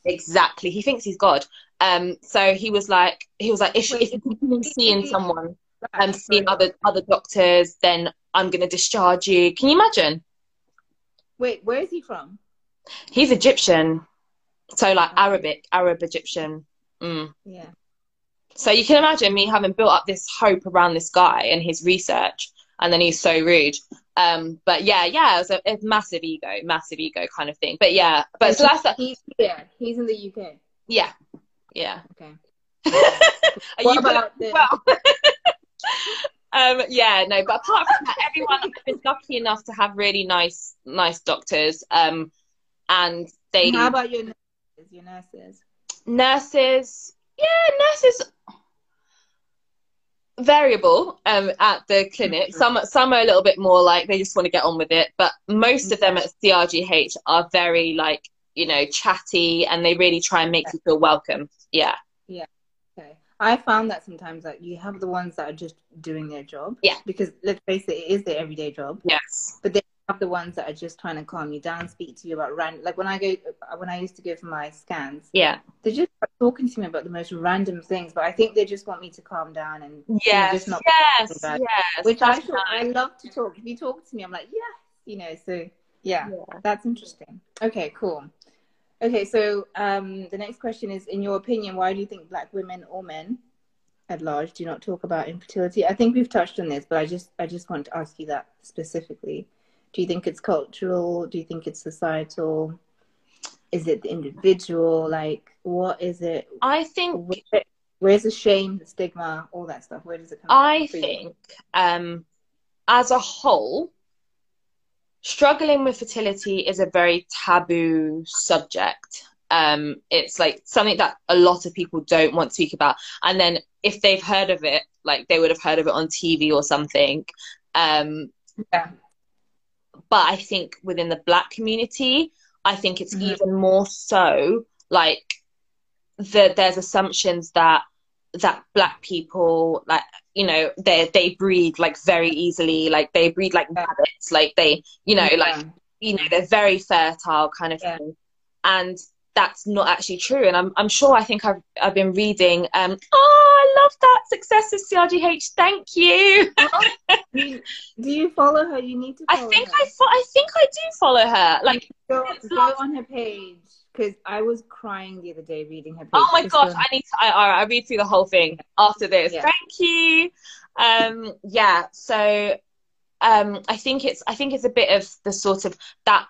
exactly. He thinks he's God. Um, so he was like, he was like, if, if you're seeing someone and um, seeing other other doctors, then I'm gonna discharge you. Can you imagine? Wait, where is he from? He's Egyptian, so like Arabic, Arab Egyptian. Mm. Yeah. So you can imagine me having built up this hope around this guy and his research, and then he's so rude. Um, but yeah, yeah, it's a, a massive ego, massive ego kind of thing. But yeah, but so that's he's here. He's in the UK. Yeah, yeah. Okay. Are what you about the... well? um, yeah, no, but apart from that, everyone I've been lucky enough to have really nice, nice doctors. Um, and they. How about your nurses? Your nurses. Nurses, yeah, nurses. variable um, at the clinic. Mhm. Some some are a little bit more like they just want to get on with it, but most of them at CRGH are very like you know chatty and they really try and make you feel welcome. Yeah. I found that sometimes that you have the ones that are just doing their job. Yeah. Because let's face it, it is their everyday job. yes, But then you have the ones that are just trying to calm you down, speak to you about random. Like when I go, uh, when I used to go for my scans, yeah, they're just talking to me about the most random things. But I think they just want me to calm down and yes, just not yes, about yes. which I sure, I love to talk. If you talk to me, I'm like, yeah, you know. So yeah, nice. that's interesting. Okay, cool. Okay, so um, the next question is: In your opinion, why do you think Black women or men at large do not talk about infertility? I think we've touched on this, but I just I just want to ask you that specifically. Do you think it's cultural? Do you think it's societal? Is it the individual? Like, what is it? I think Where, where's the shame, the stigma, all that stuff? Where does it come I from? think, um, as a whole, struggling with fertility is a very taboo subject. Um, it's like something that a lot of people don't want to speak about. And then if they've heard of it, like they would have heard of it on TV or something. Um, Yeah. but I think within the black community, I think it's Mhm. even more so like that there's assumptions that that black people like you know they they breed like very easily like they breed like rabbits like they you know like you know they're very fertile kind of Yeah. thing and that's not actually true and i'm i'm sure i think i've i've been reading um oh i love that success of crgh thank you do, you, follow her? You need to. i Follow think her. i fo- i think i do follow her like go, go on her page because I was crying the other day reading her. Oh my gosh, go- I need to. I, I, read through the whole thing after this. Yeah. Thank you. Um, yeah. So, um, I think it's. I think it's a bit of the sort of that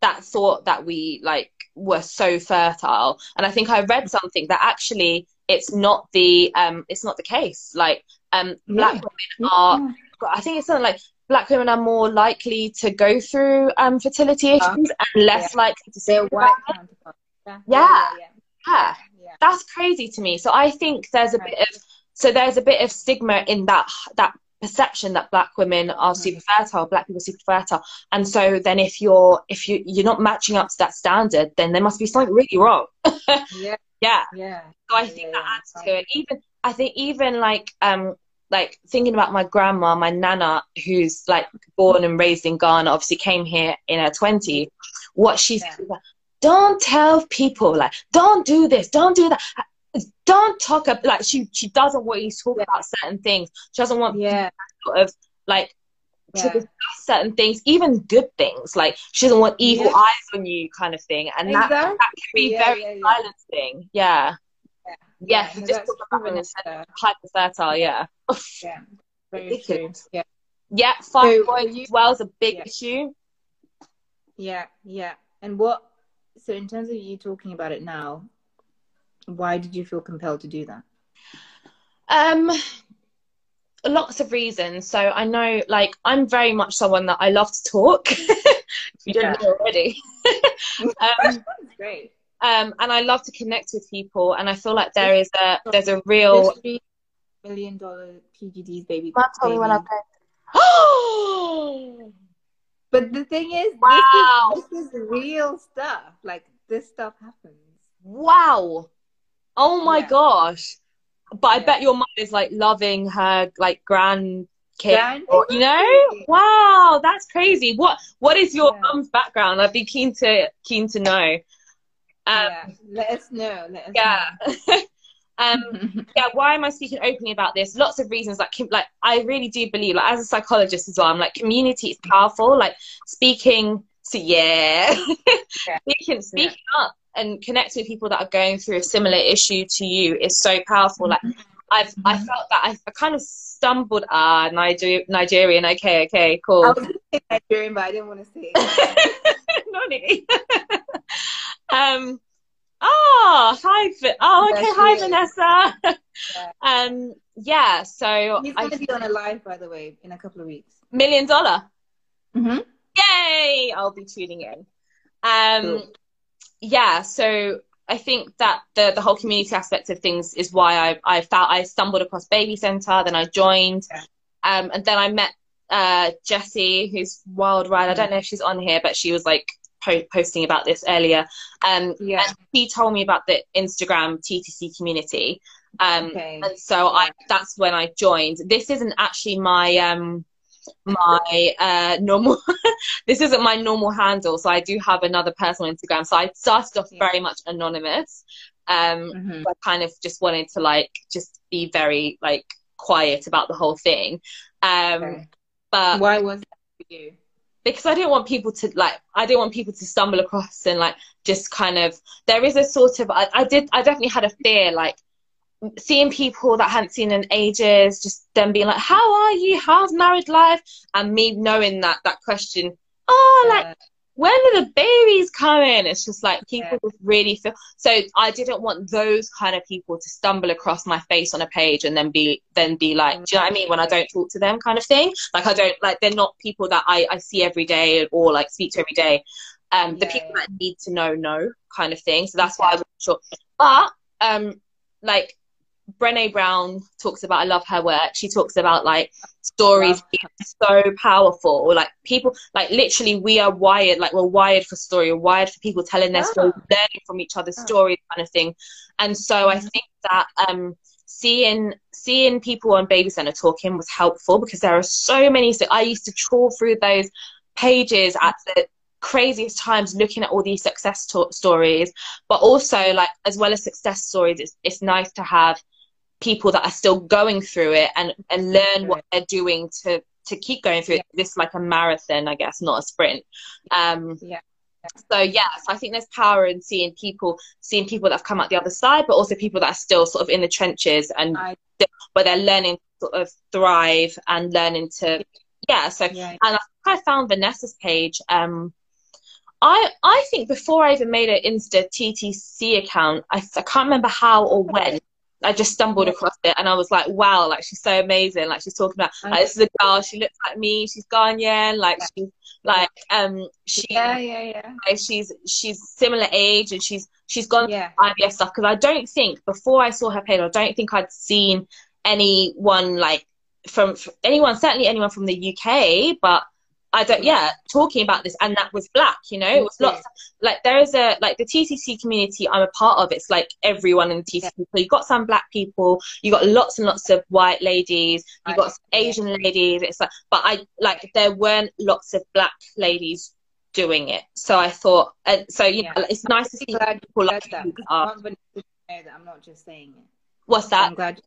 that thought that we like were so fertile, and I think I read something that actually it's not the um it's not the case. Like um, black Yeah. are- Yeah. I think it's something like black women are more likely to go through um fertility issues Yeah. and less likely to speak white counterparts. Yeah. Yeah. Yeah. Yeah. yeah. that's crazy to me. So I think there's a Right. bit of so there's a bit of stigma in that that perception that black women are Mhm. super fertile, black people are super fertile, and so then if you're if you you're not matching up to that standard, then there must be something really wrong. Yeah. Yeah. Yeah. So I think yeah, that yeah. adds to it. Even I think even like um like thinking about my grandma, my nana, who's like born and raised in Ghana, obviously came here in her twenties. What she Yeah. don't tell people like don't do this, don't do that. Don't talk about like she she doesn't want you to talk Yeah. about certain things. She doesn't want Yeah. sort of like to discuss certain things, even good things. Like she doesn't want evil eyes on you, kind of thing. And that that can be very silencing. Yeah. Yeah. Yeah, no, just that's talked about true it and said enough, hyper fertile, yeah. Yeah. Very true. Yeah. Yeah, So, you- as well is a big Yeah. issue. Yeah. Yeah. And what? So in terms of you talking about it now, why did you feel compelled to do that? Um lots of reasons. So I know like I'm very much someone that I love to talk. if you Yeah. know already. um, That's great. Um and I love to connect with people and I feel like there is a there's a real There's three million dollar PGD's baby. Mum told me when I baby. Oh But the thing is, Wow. this is this is real stuff. Like this stuff happens. Wow. Oh my Yeah. gosh. But I Yeah. bet your mum is like loving her like grandkid. Grand- or- you know? Wow, that's crazy. What what is your Yeah. mum's background? I'd be keen to keen to know. Um yeah. Let us know. Let us yeah. um yeah, why am I speaking openly about this? Lots of reasons. Like, like I really do believe, like as a psychologist as well, I'm like community is powerful. Like speaking, so yeah, Yeah. speaking, speaking up and connecting with people that are going through a similar issue to you is so powerful. Like I've, I Mhm. felt that I, I kind of stumbled. Ah, Niger- Nigerian. Okay, okay, I cool. was to say Nigerian, but I didn't want to say it. Um. Oh, hi. Oh, okay. Hi, is. Vanessa. Yeah. Um. Yeah. So He's I going to be on a live, by the way, in a couple of weeks. million dollar. Mm-hmm. Yay! I'll be tuning in. Um. Cool. Yeah. So I think that the the whole community aspect of things is why I I felt I stumbled across Baby Center, then I joined, yeah. um, and then I met uh, Jessie, who's Wild Ride. I don't know if she's on here, but she was like po- posting about this earlier. Um, yeah. And she told me about the Instagram TTC community. Um, okay. And so I that's when I joined. This isn't actually my um, my uh, normal. this isn't my normal handle, so I do have another personal Instagram. So I started off very much anonymous. Um, mm-hmm. I kind of just wanted to like just be very like quiet about the whole thing. Um, okay. But why was that for you? Because I didn't want people to like. I didn't want people to stumble across and like just kind of. There is a sort of. I, I did. I definitely had a fear like seeing people that I hadn't seen in ages, just them being like, "How are you? How's married life?" and me knowing that that question, oh, yeah. like when are the babies coming? It's just like people yeah. just really feel. So I didn't want those kind of people to stumble across my face on a page and then be then be like, do you know what I mean? When I don't talk to them, kind of thing. Like I don't like they're not people that I I see every day or like speak to every day. Um, the yeah, people that need to know know kind of thing. So that's why I was sure. But um, like Brene Brown talks about, I love her work. She talks about like stories being so powerful. Or like people, like literally, we are wired, like we're wired for story, we're wired for people telling their stories, learning from each other's stories, kind of thing. And so I mm-hmm. think that um, seeing seeing people on Baby Center talking was helpful because there are so many. So I used to trawl through those pages at the craziest times looking at all these success to- stories but also like as well as success stories it's, it's nice to have people that are still going through it and and learn what they're doing to to keep going through yeah. it. This like a marathon, I guess, not a sprint. Um, yeah. So yeah, so I think there's power in seeing people, seeing people that have come out the other side, but also people that are still sort of in the trenches and I, where they're learning to sort of thrive and learning to yeah. So yeah. and I, I found Vanessa's page. Um, I I think before I even made an Insta TTC account, I, I can't remember how or when, I just stumbled across it and I was like, wow, like she's so amazing. Like she's talking about like this is a girl, she looks like me, she's Ghanaian, like she's like um she yeah yeah yeah like, she's she's similar age and she's she's gone yeah. IVF stuff because I don't think before I saw her page I don't think I'd seen anyone like from, from anyone certainly anyone from the UK but I don't, yeah, talking about this, and that was black, you know, it was lots, of, like, there is a, like, the TTC community I'm a part of, it's like everyone in the TTC. Yeah. So you got some black people, you got lots and lots of white ladies, you got Asian ladies, it's like, but I, like, there weren't lots of black ladies doing it. So I thought, and so, you yeah. know, it's nice to see people like that. I'm not just saying it. What's that? I'm glad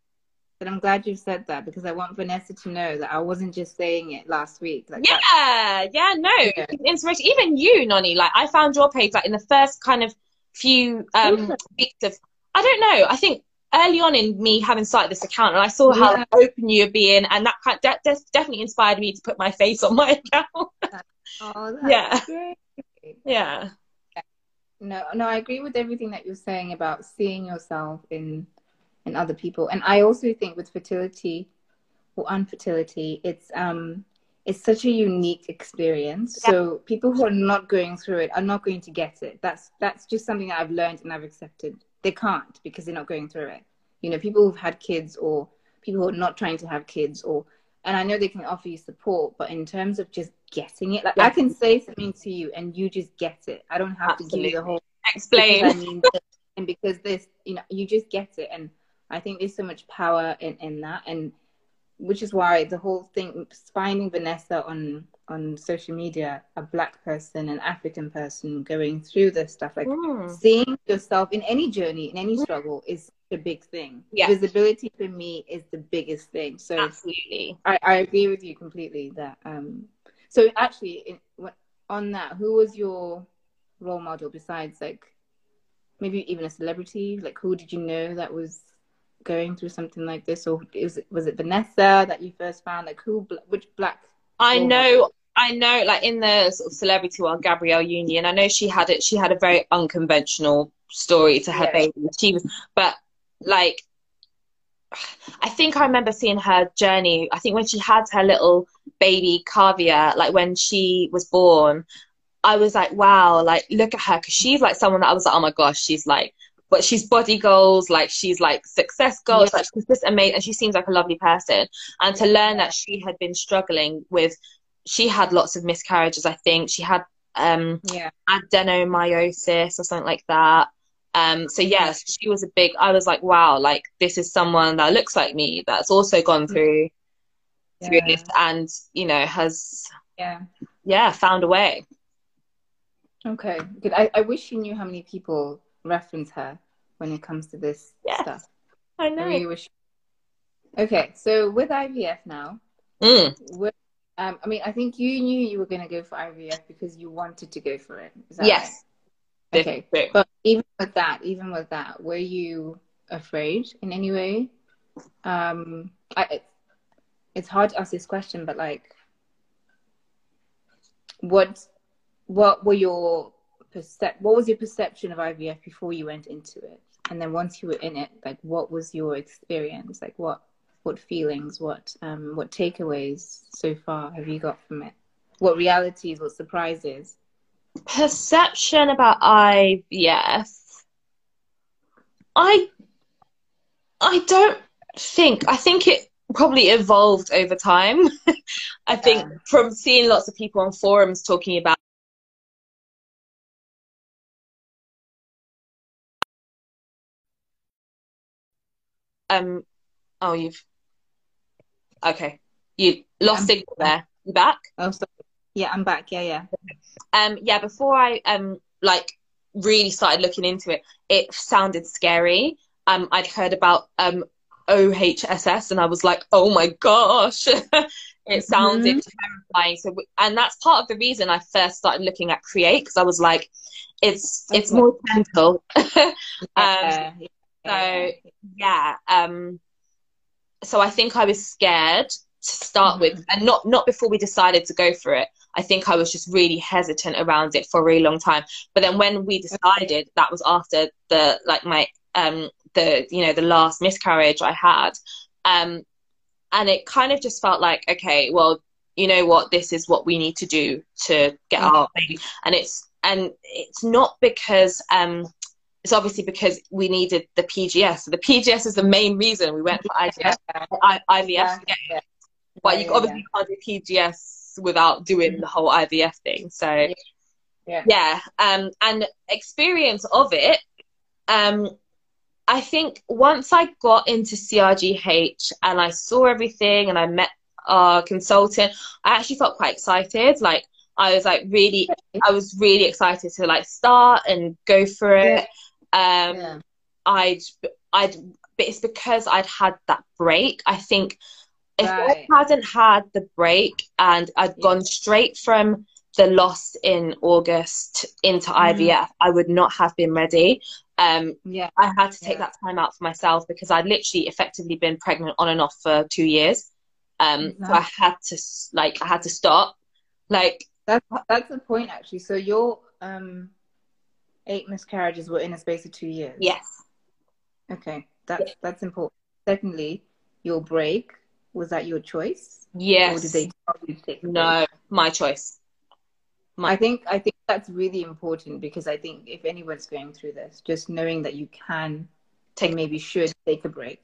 but I'm glad you've said that because I want Vanessa to know that I wasn't just saying it last week. Like yeah, yeah, no, yeah. inspiration. Even you, Nonny, like I found your page like in the first kind of few um, weeks of. I don't know. I think early on in me having started this account, and I saw how yeah. open you were being, and that kind that, that definitely inspired me to put my face on my account. oh, yeah. Great. Yeah. No, no, I agree with everything that you're saying about seeing yourself in and other people. And I also think with fertility or unfertility, it's um it's such a unique experience. Yeah. So people who are not going through it are not going to get it. That's that's just something that I've learned and I've accepted. They can't because they're not going through it. You know, people who've had kids or people who are not trying to have kids or and I know they can offer you support, but in terms of just getting it, like yeah. I can say something to you and you just get it. I don't have Absolutely. to give you the whole explain. I mean, and because this, you know, you just get it. And I think there's so much power in, in that, and which is why the whole thing finding Vanessa on on social media, a black person, an African person going through this stuff, like mm. seeing yourself in any journey, in any mm. struggle, is a big thing. Yeah. Visibility for me is the biggest thing. So absolutely, I, I agree with you completely. That um, so actually, in, on that, who was your role model besides like maybe even a celebrity? Like, who did you know that was going through something like this, or is it, was it Vanessa that you first found? Like who, which black? I know, I know, like in the sort of celebrity world, Gabrielle Union. I know she had it. She had a very unconventional story to her yeah. baby. She was, but like, I think I remember seeing her journey. I think when she had her little baby Kaavia, like when she was born, I was like, wow, like look at her, because she's like someone that I was like, oh my gosh, she's like but she's body goals, like she's like success goals, Yeah. like she's just amazing, and she seems like a lovely person. And to learn that she had been struggling with, she had lots of miscarriages. I think she had um Yeah. adenomyosis or something like that. Um, so yes, she was a big. I was like, wow, like this is someone that looks like me that's also gone through through this, and you know has Yeah. yeah found a way. Okay. Good. I, I wish you knew how many people reference her when it comes to this Yes. stuff. I I know. really wish. Okay, so with IVF now, Mm, um, I mean, I think you knew you were going to go for IVF because you wanted to go for it. Is that yes. right? Okay. But even with that, even with that, were you afraid in any way? Um, I, it's hard to ask this question, but like, what, what were your percep- What was your perception of IVF before you went into it? And then once you were in it, like, what was your experience? Like, what, what feelings, what, um, what takeaways so far have you got from it? What realities, what surprises? perception about IVF. I I don't think I think it probably evolved over time. I think Yeah. from seeing lots of people on forums talking about um oh you've okay. You lost I'm- signal there. You back? Oh, sorry. Yeah, I'm back. Yeah, yeah. um yeah before i um like really started looking into it it sounded scary um i'd heard about um ohss and i was like oh my gosh it sounded terrifying so and that's part of the reason i first started looking at create because i was like it's it's more gentle um Yeah, yeah, so yeah um so i think i was scared to start with and not not before we decided to go for it. I think i was just really hesitant around it for a really long time. But then when we decided that was after the like my um the you know the last miscarriage i had um and it kind of just felt like okay well you know what? This is what we need to do to get Mhm. our baby. And it's and it's not because um it's obviously because we needed the PGS. So the PGS is the main reason we went for IVF. I, IVF, Yeah. yeah. But you Yeah, obviously can't do PGS without doing the whole IVF thing. So Yeah. yeah. Um, and experience of it. Um, I think once I got into CRGH and I saw everything and I met our consultant, I actually felt quite excited. Like I was like really, I was really excited to like start and go for it. Um, Yeah. I'd, I'd, but it's because I'd had that break. I think if Right. I hadn't had the break and I'd Yeah. gone straight from the loss in August into Mhm. IVF, I would not have been ready. Um, Yeah. I had to take Yeah. that time out for myself because I'd literally effectively been pregnant on and off for two years. Um, so I had to like I had to stop. Like That's that's the point actually. So your um eight miscarriages were in a space of two years. yes, Okay. That's that's important. Secondly, your break, was that your choice? Or yes, did they tell you take no, my choice. I think I think that's really important because I think if anyone's going through this, just knowing that you can Take- take maybe should take a break.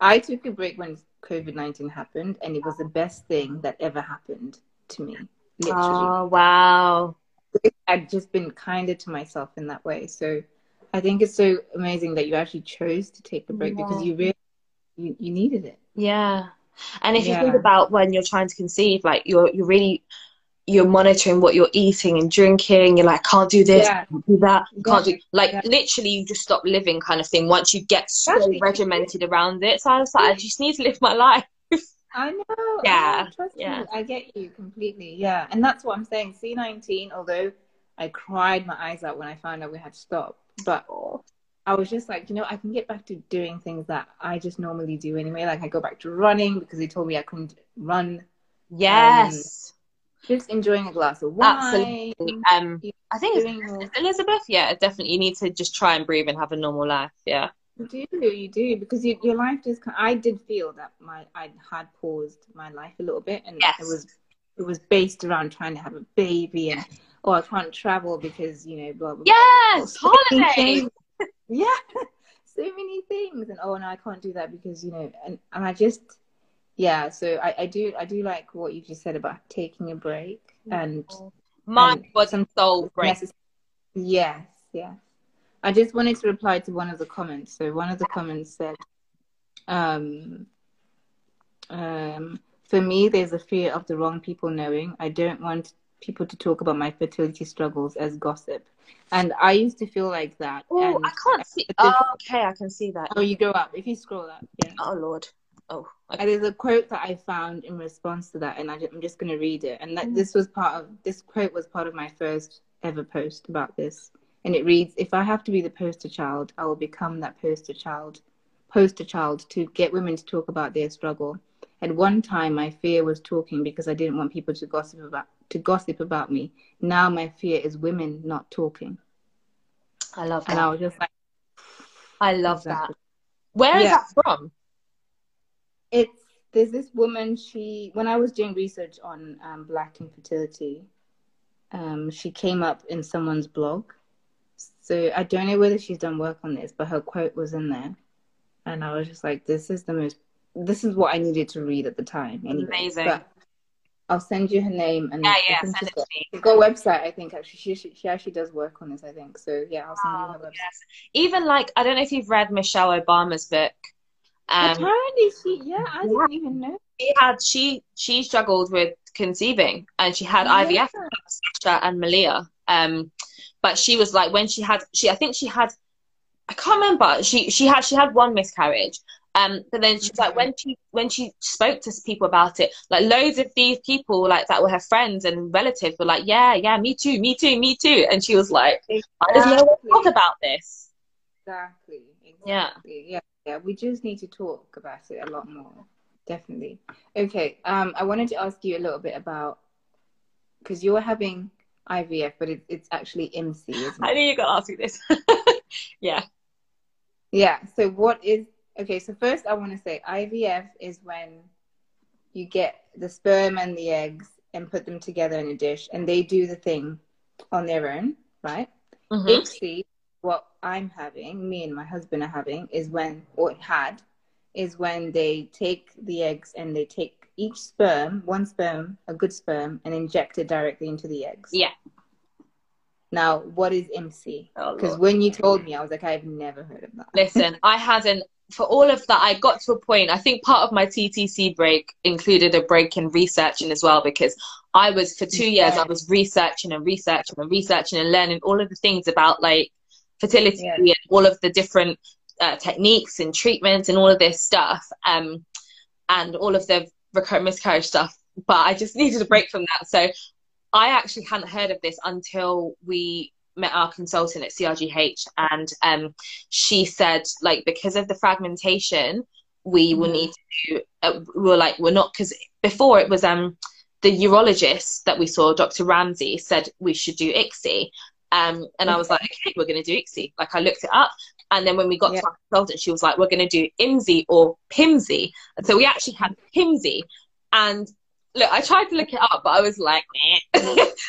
I took a break when COVID nineteen happened, and it was the best thing that ever happened to me. Literally, Oh wow, I'd just been kinder to myself in that way. So I think it's so amazing that you actually chose to take the break because you really you, you needed it. yeah. And if you think about when you're trying to conceive, like you're you're really you're monitoring what you're eating and drinking. You're like, can't do this, Yeah. can't do that, can't do like Yeah. literally you just stop living kind of thing once you get so Exactly. regimented around it. So I was like, I just need to live my life. I know. I Yeah, know, trust yeah. me. I get you completely. Yeah. And that's what I'm saying. C19, although I cried my eyes out when I found out we had to stop, but I was just like, you know, I can get back to doing things that I just normally do anyway. Like I go back to running because they told me I couldn't run. Yes. Just enjoying a glass of wine. Absolutely. Um, I think it's, it's Elizabeth. Yeah, definitely. You need to just try and breathe and have a normal life. Yeah. You do, you do, because you, your life just. I did feel that my I had paused my life a little bit, and Yes. it was it was based around trying to have a baby, and oh, I can't travel because you know, blah blah. blah. Yes, Or holidays. change- yeah, so many things, and oh no, I can't do that because you know, and and I just yeah. So I I do I do like what you just said about taking a break and mind, body, and soul break. Yes, yes. I just wanted to reply to one of the comments. So one of the comments said, um, um, for me, there's a fear of the wrong people knowing. I don't want people to talk about my fertility struggles as gossip. And I used to feel like that. Oh, I can't see. Oh, okay, I can see that. Oh, you go up. If you scroll up, yeah. Oh Lord. Oh. Okay. There's a quote that I found in response to that, and I, am just going to read it. And that mm. this was part of this quote was part of my first ever post about this. And it reads, "If I have to be the poster child, I will become that poster child, poster child to get women to talk about their struggle. At one time, my fear was talking because I didn't want people to gossip about to gossip about me. Now my fear is women not talking. I love that. And I was just like, I love exactly. that. Where is yeah. that from? It's there's this woman. She when I was doing research on um, black infertility, um, she came up in someone's blog. So I don't know whether she's done work on this, but her quote was in there, and I was just like, this is the most. This is what I needed to read at the time. Anyway. Amazing. But I'll send you her name and yeah, yeah, send it to me. She's got a website, I think. Actually, she, she, she actually does work on this, I think. So yeah, I'll send oh, you her website. Yes. Even like I don't know if you've read Michelle Obama's book. Um, Apparently, she yeah, I yeah. didn't even know. She had she she struggled with conceiving, and she had yeah. IVF Sasha and Malia. Um, but she was like when she had she I think she had I can't remember she she had she had one miscarriage, um, but then she's like, when she when she spoke to people about it, like loads of these people like that were her friends and relatives were like, yeah, yeah, me too, me too, me too, and she was like, exactly. does no one talk about this? Exactly. exactly. Yeah. Yeah. Yeah. We just need to talk about it a lot more. Definitely. Okay. Um, I wanted to ask you a little bit about because you were having IVF, but it, it's actually IMSI. I knew you were gonna ask me this. yeah. Yeah. So what is okay, so first I want to say IVF is when you get the sperm and the eggs and put them together in a dish and they do the thing on their own, right? mm what I'm having, me and my husband are having, is when, or had, is when they take the eggs and they take each sperm, one sperm, a good sperm, and inject it directly into the eggs. Yeah. Now, what is IMSI? Because oh, when you told me, I was like, I've never heard of that. Listen, I hadn't for all of that, I got to a point. I think part of my TTC break included a break in researching as well, because I was for two years I was researching and researching and researching and learning all of the things about like fertility yeah. and all of the different uh, techniques and treatments and all of this stuff, um, and all of the recurrent miscarriage stuff. But I just needed a break from that, so I actually hadn't heard of this until we met our consultant at CRGH, and um, she said like because of the fragmentation, we will mm. need to. Uh, we are like we're not because before it was um the urologist that we saw, Dr. Ramsay, said we should do ICSI. Um, and I was like, okay, we're going to do ICSI. Like I looked it up. And then when we got yeah. to our consultant, she was like, we're going to do IMSI or PIMSI. And so we actually had PIMSI. And look, I tried to look it up, but I was like, so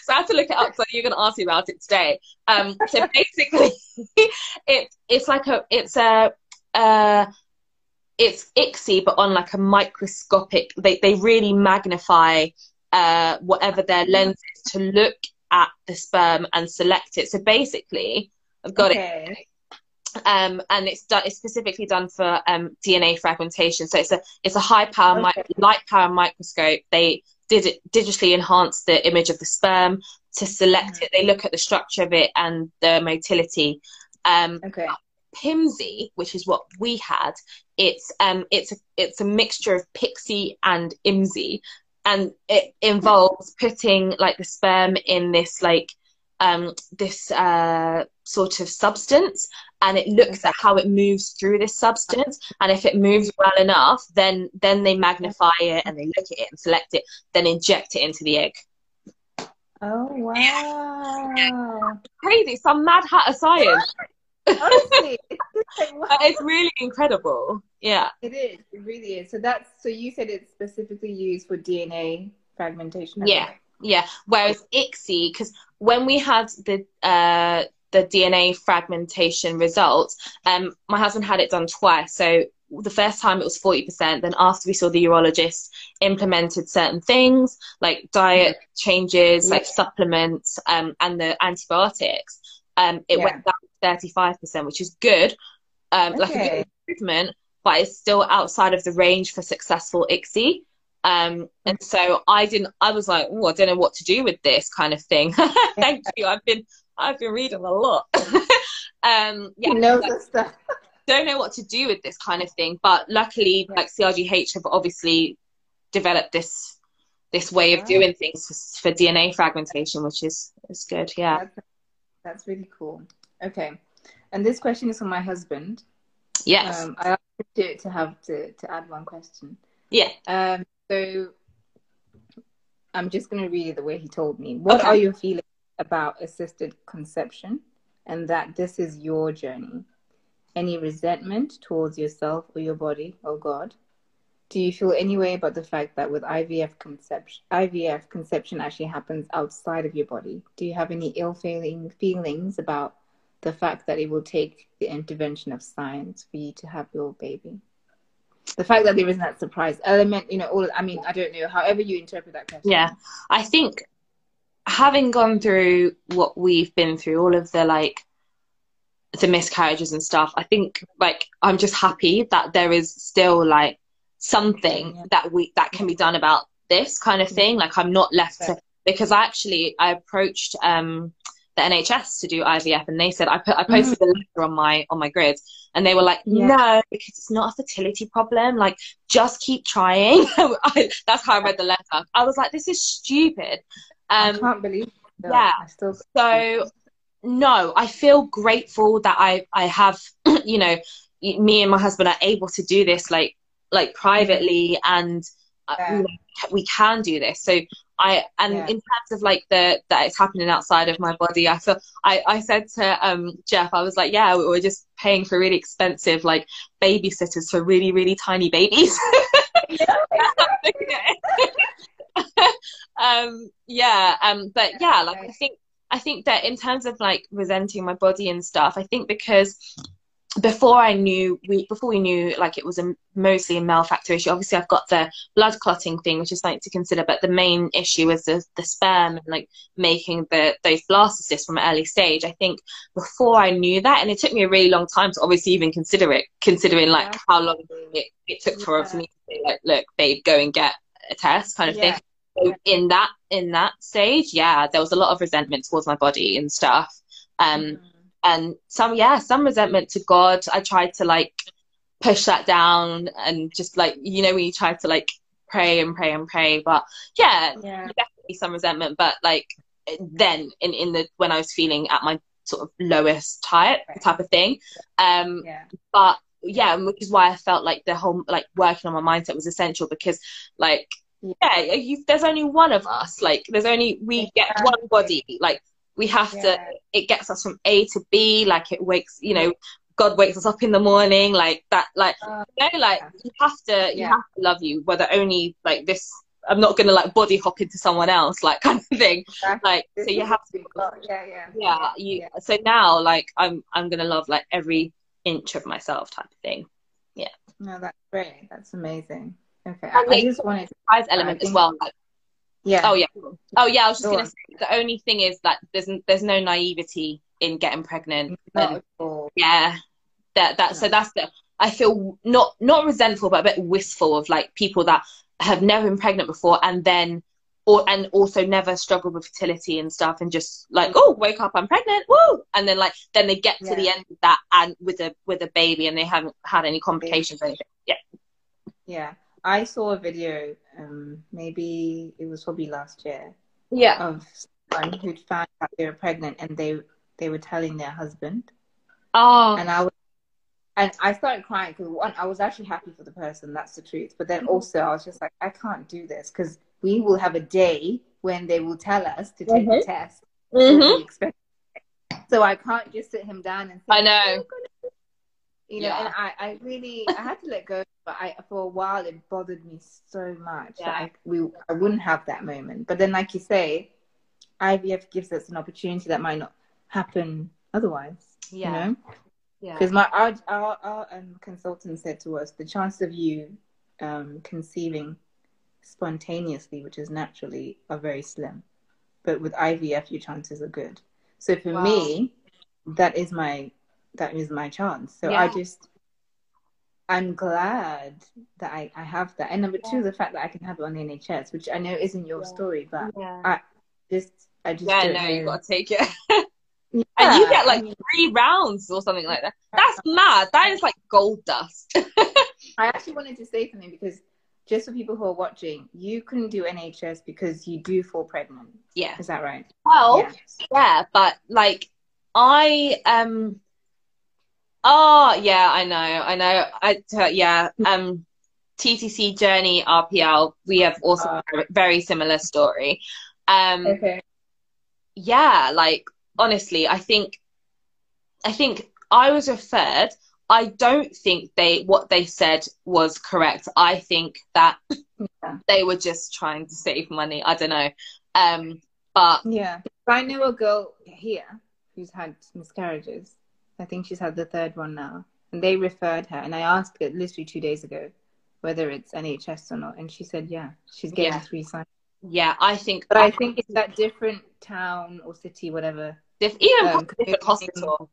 I had to look it up. So you're going to ask me about it today. Um, so basically, it, it's like a, it's a, uh, it's ICSI, but on like a microscopic. They they really magnify uh, whatever their lens is to look at the sperm and select it. So basically, I've got okay. it um, and it's done. It's specifically done for um, DNA fragmentation. So it's a it's a high power okay. light power microscope. They did it digitally enhance the image of the sperm to select mm-hmm. it. They look at the structure of it and the motility. Um, okay. PIMSI, which is what we had, it's um it's a it's a mixture of PICSI and IMSI, and it involves putting like the sperm in this like um this uh sort of substance and it looks at how it moves through this substance and if it moves well enough then then they magnify it and they look at it and select it then inject it into the egg. Oh wow. Crazy some mad hat of science. Honestly it's, wow. it's really incredible. Yeah. It is. It really is. So that's so you said it's specifically used for dna fragmentation yeah. yeah. Whereas ICSI because when we had the uh the DNA fragmentation results, um, my husband had it done twice. So the first time it was 40%. Then after we saw the urologist, implemented certain things like diet changes, like supplements, um, and the antibiotics. Um, it Yeah. went down to 35%, which is good. Um, like a Okay. good improvement, but it's still outside of the range for successful ICSI. Um, and so I didn't, I was like, oh, I don't know what to do with this kind of thing. Thank you. I've been, I've been reading a lot. um, yeah, knows like, stuff. don't know what to do with this kind of thing. But luckily, like CRGH have obviously developed this this way of doing things for, for DNA fragmentation, which is is good. Yeah. That's, that's really cool. Okay. And this question is from my husband. Yes. Um, I asked to, to have to, to add one question. yeah. Um, so I'm just going to read it the way he told me. What Okay. are your feelings about assisted conception and that this is your journey? Any resentment towards yourself or your body or God? Do you feel any way about the fact that with IVF conception, IVF conception actually happens outside of your body? Do you have any ill feeling feelings about the fact that it will take the intervention of science for you to have your baby? The fact that there isn't that surprise element, you know, all I mean, I don't know, however you interpret that question. Yeah. I think having gone through what we've been through, all of the like the miscarriages and stuff, I think like I'm just happy that there is still like something Yeah. that we that can be done about this kind of thing. Like I'm not left to because I actually I approached um the NHS to do IVF and they said I put I posted a letter on my on my grid and they were like Yeah. no because it's not a fertility problem like just keep trying I, that's how I read the letter I was like this is stupid I um can't believe it. yeah. I still so no I feel grateful that I I have you know me and my husband are able to do this like like privately and uh, Yeah. we can do this so I and Yeah. in terms of like the that it's happening outside of my body I feel I I said to um Jeff I was like yeah we we're just paying for really expensive like babysitters for really really tiny babies yeah, um yeah um but yeah like I think I think that in terms of like resenting my body and stuff I think because before I knew we before we knew like it was a mostly a male factor issue obviously I've got the blood clotting thing which is something to consider but the main issue is the, the sperm and like making the those blastocysts from an early stage. I think before I knew that and it took me a really long time to obviously even consider it considering like how long it, it took for, for me to say like look babe go and get a test kind of Yeah. thing so in that in that stage yeah there was a lot of resentment towards my body and stuff. Um Mhm. And some yeah some resentment to god. I tried to like push that down and just like you know when you try to like pray and pray and pray. But yeah yeah. definitely some resentment. But like then in in the when i was feeling at my sort of lowest type type of thing um Yeah. but yeah which is why i felt like the whole like working on my mindset was essential because like yeah. you, there's only one of us. Like there's only we get one body. Like we have to it gets us from a to b like it wakes you know god wakes us up in the morning like that like Uh, you know like Yeah. you have to you Yeah. have to love you whether only like this i'm not gonna like body hop into someone else like kind of thing exactly. like so you have to. Yeah, yeah. yeah you Yeah. so now like i'm i'm gonna love like every inch of myself type of thing yeah No, that's great. That's amazing. Okay. And I, I like- just wanted to, prize element as well like yeah. oh yeah. Oh yeah i was just Go gonna say the only thing is that there's there's no naivety in getting pregnant. And yeah that that so that's the i feel not not resentful but a bit wistful of like people that have never been pregnant before and then or and also never struggled with fertility and stuff and just like oh wake up i'm pregnant woo! And then like then they get to the end of that and with a with a baby and they haven't had any complications or anything. Yeah. Yeah. I saw a video, um, maybe it was probably last year, yeah of someone who'd found out they were pregnant and they they were telling their husband. oh And I was and I started crying because one, I was actually happy for the person, that's the truth. But then also I was just like, I can't do this because we will have a day when they will tell us to take the Mhm. test. Mhm. expect. So I can't just sit him down and say, I know. "Oh, goodness." You know, Yeah. and I, I really, I had to let go, but I, for a while, it bothered me so much that I, we, I wouldn't have that moment. But then, like you say, IVF gives us an opportunity that might not happen otherwise. Yeah. You know? Yeah. Because my our our, our um, consultant said to us the chance of you um, conceiving spontaneously, which is naturally, are very slim. But with IVF, your chances are good. So for Wow. me, that is my that is my chance. So I just I'm glad that I, I have that. And number two, the fact that I can have it on the NHS, which I know isn't your Yeah. story, but Yeah. just I just Yeah, no, you gotta take it. Yeah, and you get I like three rounds or something like that. That's mad. That is like gold dust. I actually wanted to say something because just for people who are watching, you couldn't do NHS because you do fall pregnant. yeah. Is that right? Well, Yeah. yeah, but like I um oh yeah, I know, I know. I t- yeah, um TTC Journey RPL, we have also Uh, a very similar story. Um Okay. yeah, like honestly, I think I think I was referred. I don't think they what they said was correct. I think that Yeah. they were just trying to save money. I don't know. Um but Yeah. I know a girl here who's had miscarriages. I think she's had the third one now. And they referred her. And I asked her literally two days ago whether it's NHS or not. And she said, yeah, she's getting Yeah. three signs. yeah, I think But I think it's that different town or city, whatever. if, even Um, different hospital.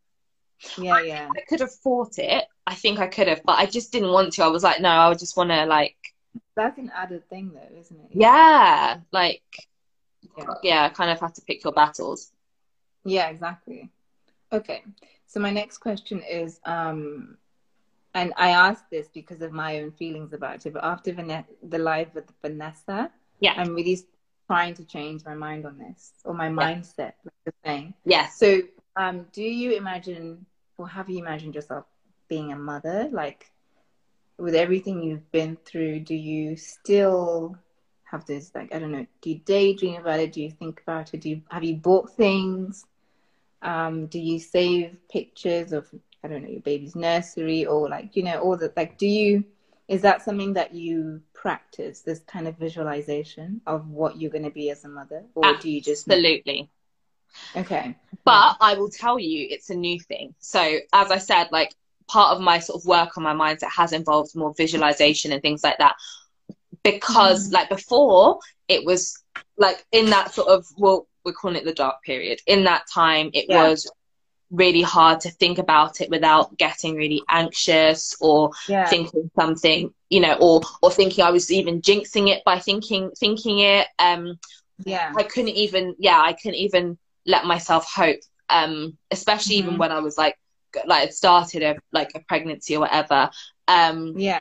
Yeah, yeah. I could have fought it. I think I could have, but I just didn't want to. I was like, no, I would just want to like, That's an added thing, though, isn't it? yeah, like, Yeah. yeah, kind of have to pick your battles. Yeah, exactly. Okay. So my next question is, um, and I asked this because of my own feelings about it, but after the live with Vanessa, Yeah. I'm really trying to change my mind on this or my mindset, like saying. Yes. So, um, do you imagine, or have you imagined yourself being a mother? Like, with everything you've been through, do you still have this, like, I don't know, do you daydream about it? Do you think about it? Do you, have you bought things? Um, do you save pictures of, I don't know, your baby's nursery or like, you know, all the, like, do you, is that something that you practice, this kind of visualization of what you're going to be as a mother? Or do you just, Absolutely. okay. But I will tell you, it's a new thing. So, as I said, like, part of my sort of work on my mindset has involved more visualization and things like that. Because, Mm. like, before, it was like in that sort of, well, we're calling it the dark period. In that time, it Yeah. was really hard to think about it without getting really anxious or Yeah. thinking something, you know, or or thinking I was even jinxing it by thinking thinking it. Um, Yeah. I couldn't even, yeah, I couldn't even let myself hope. Um, especially even Mhm. when I was like, like had started a like a pregnancy or whatever. Um, Yeah.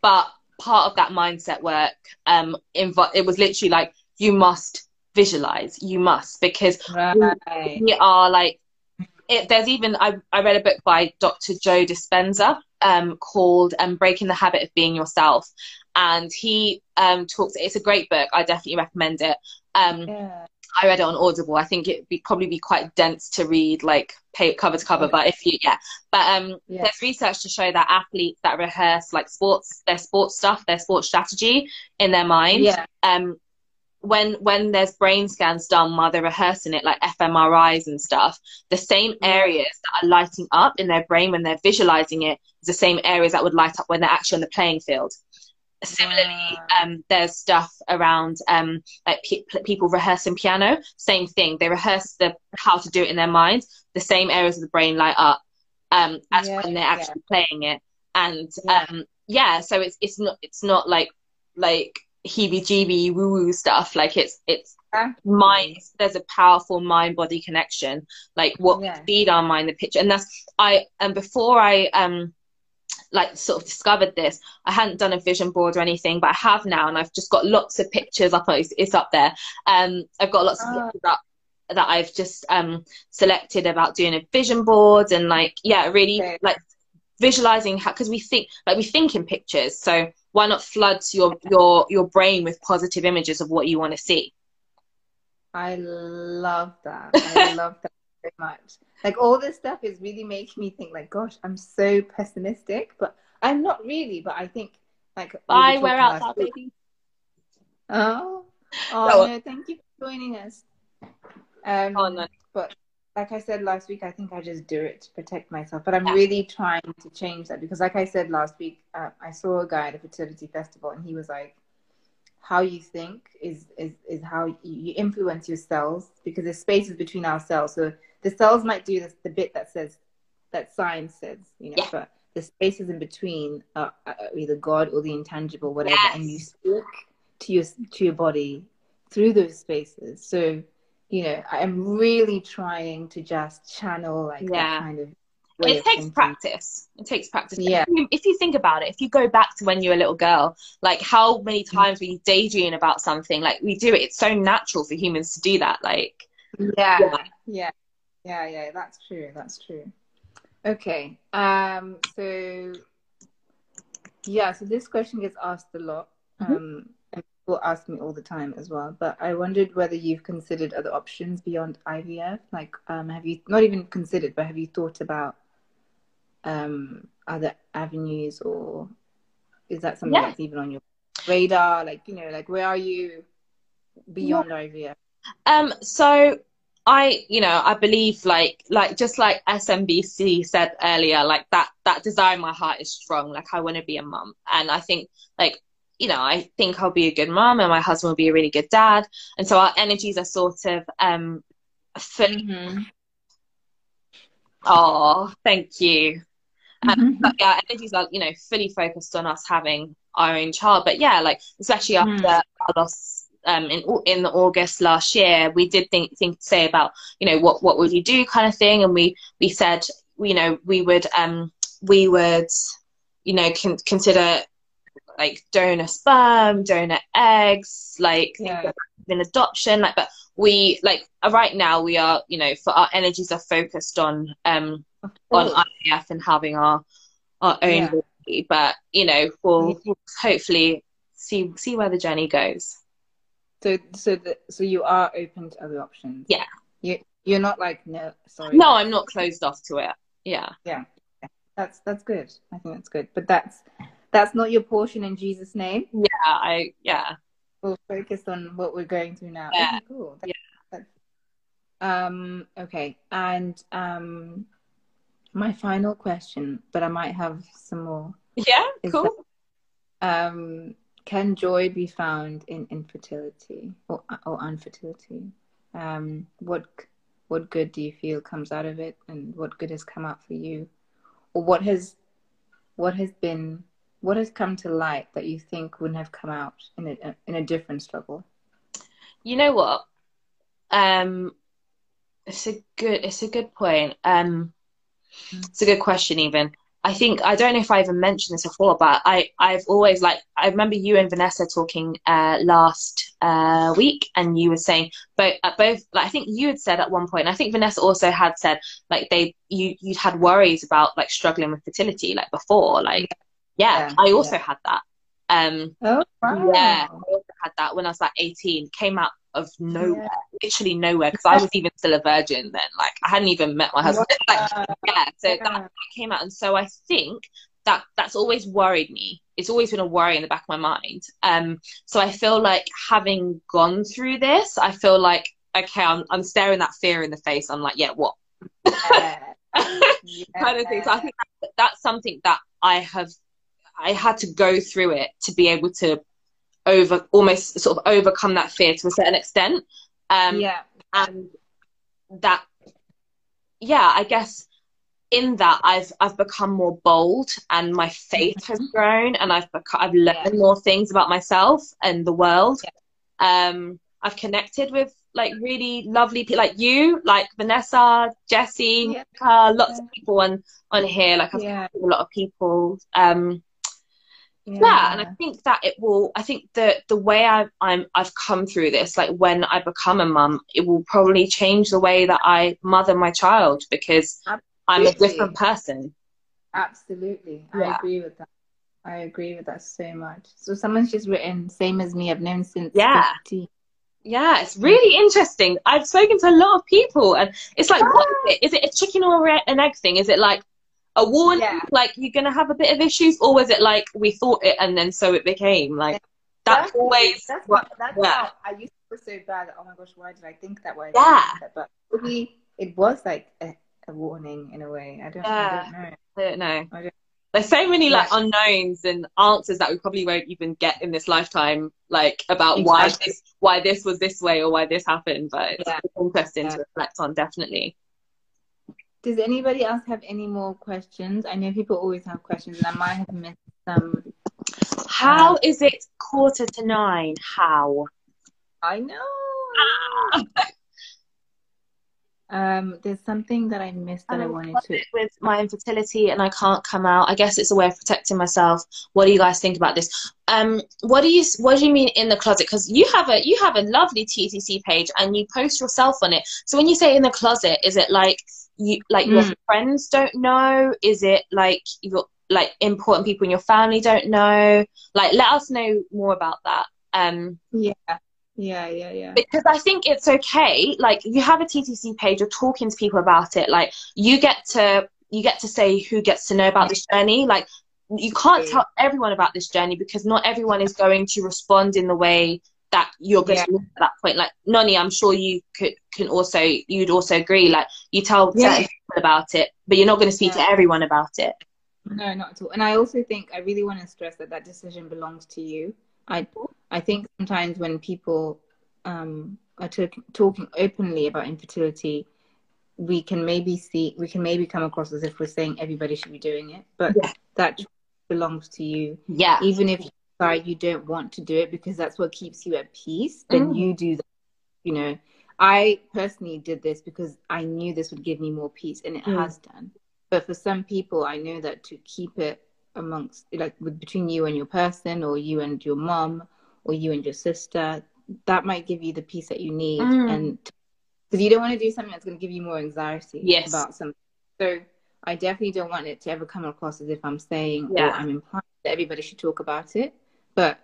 but part of that mindset work, um, invo- it was literally like you must visualize, you must because Right. we are like it, there's even I, I read a book by dr joe dispenza um, called um, breaking the habit of being yourself and he um, talks it's a great book i definitely recommend it um, Yeah. i read it on audible i think it'd be probably be quite dense to read like pay, cover to cover but if you yeah but um, Yeah. there's research to show that athletes that rehearse like sports their sports stuff their sports strategy in their mind Yeah. um when when there's brain scans done while they're rehearsing it like fMRIs and stuff the same areas that are lighting up in their brain when they're visualizing it is the same areas that would light up when they're actually on the playing field. Similarly um there's stuff around um like pe- people rehearsing piano same thing. They rehearse the how to do it in their minds the same areas of the brain light up um as Yeah, when they're yeah. actually playing it. And Yeah. um yeah so it's it's not it's not like like heebie-jeebie woo-woo stuff like it's it's Exactly. mind there's a powerful mind body connection like what Yeah. feed our mind the picture and that's i and before i um like sort of discovered this i hadn't done a vision board or anything but i have now and i've just got lots of pictures up it's, it's up there um i've got lots of Ah. pictures up that i've just um selected about doing a vision board and like yeah really Okay. like visualizing how because we think like we think in pictures so why not flood your your your brain with positive images of what you want to see I love that. I love that so much. Like all this stuff is really making me think like, gosh, I'm so pessimistic, but I'm not really, but I think like bye wear out that baby Oh, oh No. no, thank you for joining us. Um, Oh, no. But like I said last week, I think I just do it to protect myself. But I'm Yeah. really trying to change that because, like I said last week, uh, I saw a guy at a fertility festival, and he was like, "How you think is is is how you, influence your cells because there's spaces between our cells. So the cells might do this, the bit that says that science says, you know, Yeah. but the spaces in between are, are either God or the intangible, whatever, Yes. and you speak to your to your body through those spaces. So you know, I'm really trying to just channel like Yeah. that kind of. it takes practice. It takes practice. Yeah. If you, think about it, if you go back to when you were a little girl, like how many Mm. times were you daydreaming about something? Like we do it. It's so natural for humans to do that. Like Yeah. Yeah. yeah, yeah, yeah. That's true. That's true. Okay. Um. So, yeah. So this question gets asked a lot. Mhm. Um. People ask me all the time as well. But I wondered whether you've considered other options beyond IVF. Like, um, have you not even considered, but have you thought about um other avenues, or is that something Yeah. that's even on your radar? Like, you know, like where are you beyond IVF? Um, so I, you know, I believe like like just like SMBC said earlier, like that that desire in my heart is strong. Like I want to be a mum, and I think like you know I think I'll be a good mom and my husband will be a really good dad, and so our energies are sort of um fully. Mm-hmm. Oh, thank you. Um, Mhm. but yeah, energies are you know fully focused on us having our own child. But yeah, like especially after Mm. loss um, in in August last year, we did think think say about you know what what would you do kind of thing, and we we said you know we would um we would you know con- consider like donor sperm, donor eggs, like Yeah. in adoption, like but we like uh, right now we are you know for our energies are focused on um on. IVF and having our our own Yeah. baby, but you know we'll, Yeah. hopefully see see where the journey goes. So, so, the, so you are open to other options. Yeah. You, you're not like no. Sorry. No, I'm not closed off to it. Yeah. Yeah. That's that's good. I think that's good. But that's that's not your portion in Jesus' name. Yeah, I yeah. We'll focus on what we're going through now. Yeah. Okay, cool. That's, that's, um. Okay. And um, my final question, but I might have some more. Yeah, cool. Um, can joy be found in infertility or or infertility? Um, what what good do you feel comes out of it, and what good has come out for you, or what has what has been what has come to light that you think wouldn't have come out in a in a different struggle? You know what? Um, it's a good it's a good point. Um, it's a good question. Even I think I don't know if I even mentioned this before, but I I've always like I remember you and Vanessa talking uh, last uh, week, and you were saying both uh, both like I think you had said at one point. I think Vanessa also had said like they you you'd had worries about like struggling with fertility like before, like yeah, Yeah, I also yeah. had that. Um, Oh yeah, I also had that when I was like 18. Came out of nowhere, Yeah. literally nowhere, because I was even still a virgin then. Like I hadn't even met my husband. Like, yeah, so Yeah. that came out, and so I think that that's always worried me. It's always been a worry in the back of my mind. Um, so I feel like having gone through this, I feel like okay, I'm I'm staring that fear in the face. I'm like, yeah, what? Yeah. kind of thing. So I think that, that's something that I have, I had to go through it to be able to over, almost sort of overcome that fear to a certain extent. Um, yeah. and that, yeah, I guess in that I've I've become more bold and my faith has grown and I've become, I've learned Yeah. more things about myself and the world. Um, I've connected with like really lovely people like you, like Vanessa, Jessie, Yeah. uh, lots of people on on here. Like I've Yeah. a lot of people. Um, yeah. and I think that it will. I think that the way I've I'm I've come through this, like when I become a mum, it will probably change the way that I mother my child because I'm a different person. Absolutely. I agree with that. I agree with that so much. So someone's just written, same as me, I've known since Yeah. 15. Yeah, it's really interesting. I've spoken to a lot of people, and it's like, what is it? Is it a chicken or an egg thing? Is it like a warning, Yeah. like you're gonna have a bit of issues, or was it like we thought it and then so it became? Like that's Exactly. always that's what- that's yeah. how I used to feel so bad oh my gosh, why did I think that way? Yeah. But really it was like a, a warning in a way. I don't, Yeah. I don't know. I don't know. I don't- There's so many like Yeah. unknowns and answers that we probably won't even get in this lifetime, like about why this why this was this way or why this happened. But it's interesting to reflect on, definitely. Does anybody else have any more questions? I know people always have questions, and I might have missed some. How is it quarter to nine? How? I know. Um, there's something that I missed that I Um, wanted to. with my infertility and I can't come out. I guess it's a way of protecting myself. What do you guys think about this? Um, what do you what do you mean in the closet? Because you have a you have a lovely TTC page and you post yourself on it. So when you say in the closet, is it like you like your Mm. friends don't know? Is it like your like important people in your family don't know? Like let us know more about that. Um, Yeah, yeah, yeah, yeah. because I think it's okay. Like you have a TTC page, you're talking to people about it. Like you get to you get to say who gets to know about this journey. Like you can't tell everyone about this journey because not everyone is going to respond in the way that you're going Yeah. to at that point. Like Noni, I'm sure you could can also you'd also agree. Like you tell Yeah. certain people about it, but you're not going to speak Yeah. to everyone about it. No, not at all. And I also think I really want to stress that that decision belongs to you. I I think sometimes when people um, are talk- talking openly about infertility, we can maybe see we can maybe come across as if we're saying everybody should be doing it, but Yeah. that belongs to you. Yeah. Even if you decide you don't want to do it because that's what keeps you at peace, then Mm. you do that. You know, I personally did this because I knew this would give me more peace, and it Mm. has done. But for some people, I know that to keep it amongst, like, with, between you and your person, or you and your mom, or you and your sister, that might give you the peace that you need, Mm. and because you don't want to do something that's going to give you more anxiety Yes. about something. So I definitely don't want it to ever come across as if I'm saying or Yeah. I'm implying that everybody should talk about it. But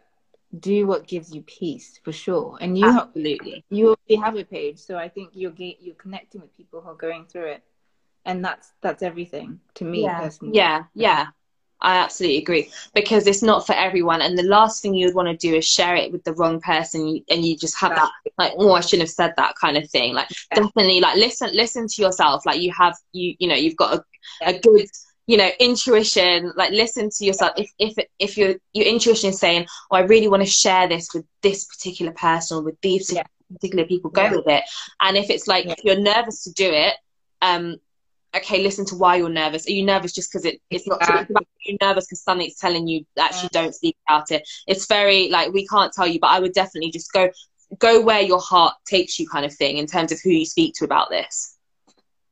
do what gives you peace for sure. And you have, Absolutely. you already have a page, so I think you're you're connecting with people who are going through it, and that's that's everything to me yeah. personally. Yeah, yeah. I absolutely agree because it's not for everyone, and the last thing you would want to do is share it with the wrong person, and you just have that like, oh, I shouldn't have said that kind of thing. Like, Yeah. definitely, like listen, listen to yourself. Like, you have you, you know, you've got a, a good, you know, intuition. Like, listen to yourself. If if if your your intuition is saying, oh, I really want to share this with this particular person or with these Yeah. particular people, go Yeah. with it. And if it's like Yeah. if you're nervous to do it, um, okay, listen to why you're nervous. Are you nervous just because it, it's not about you nervous because something's telling you actually don't speak about it? It's very like we can't tell you, but I would definitely just go go where your heart takes you, kind of thing, in terms of who you speak to about this.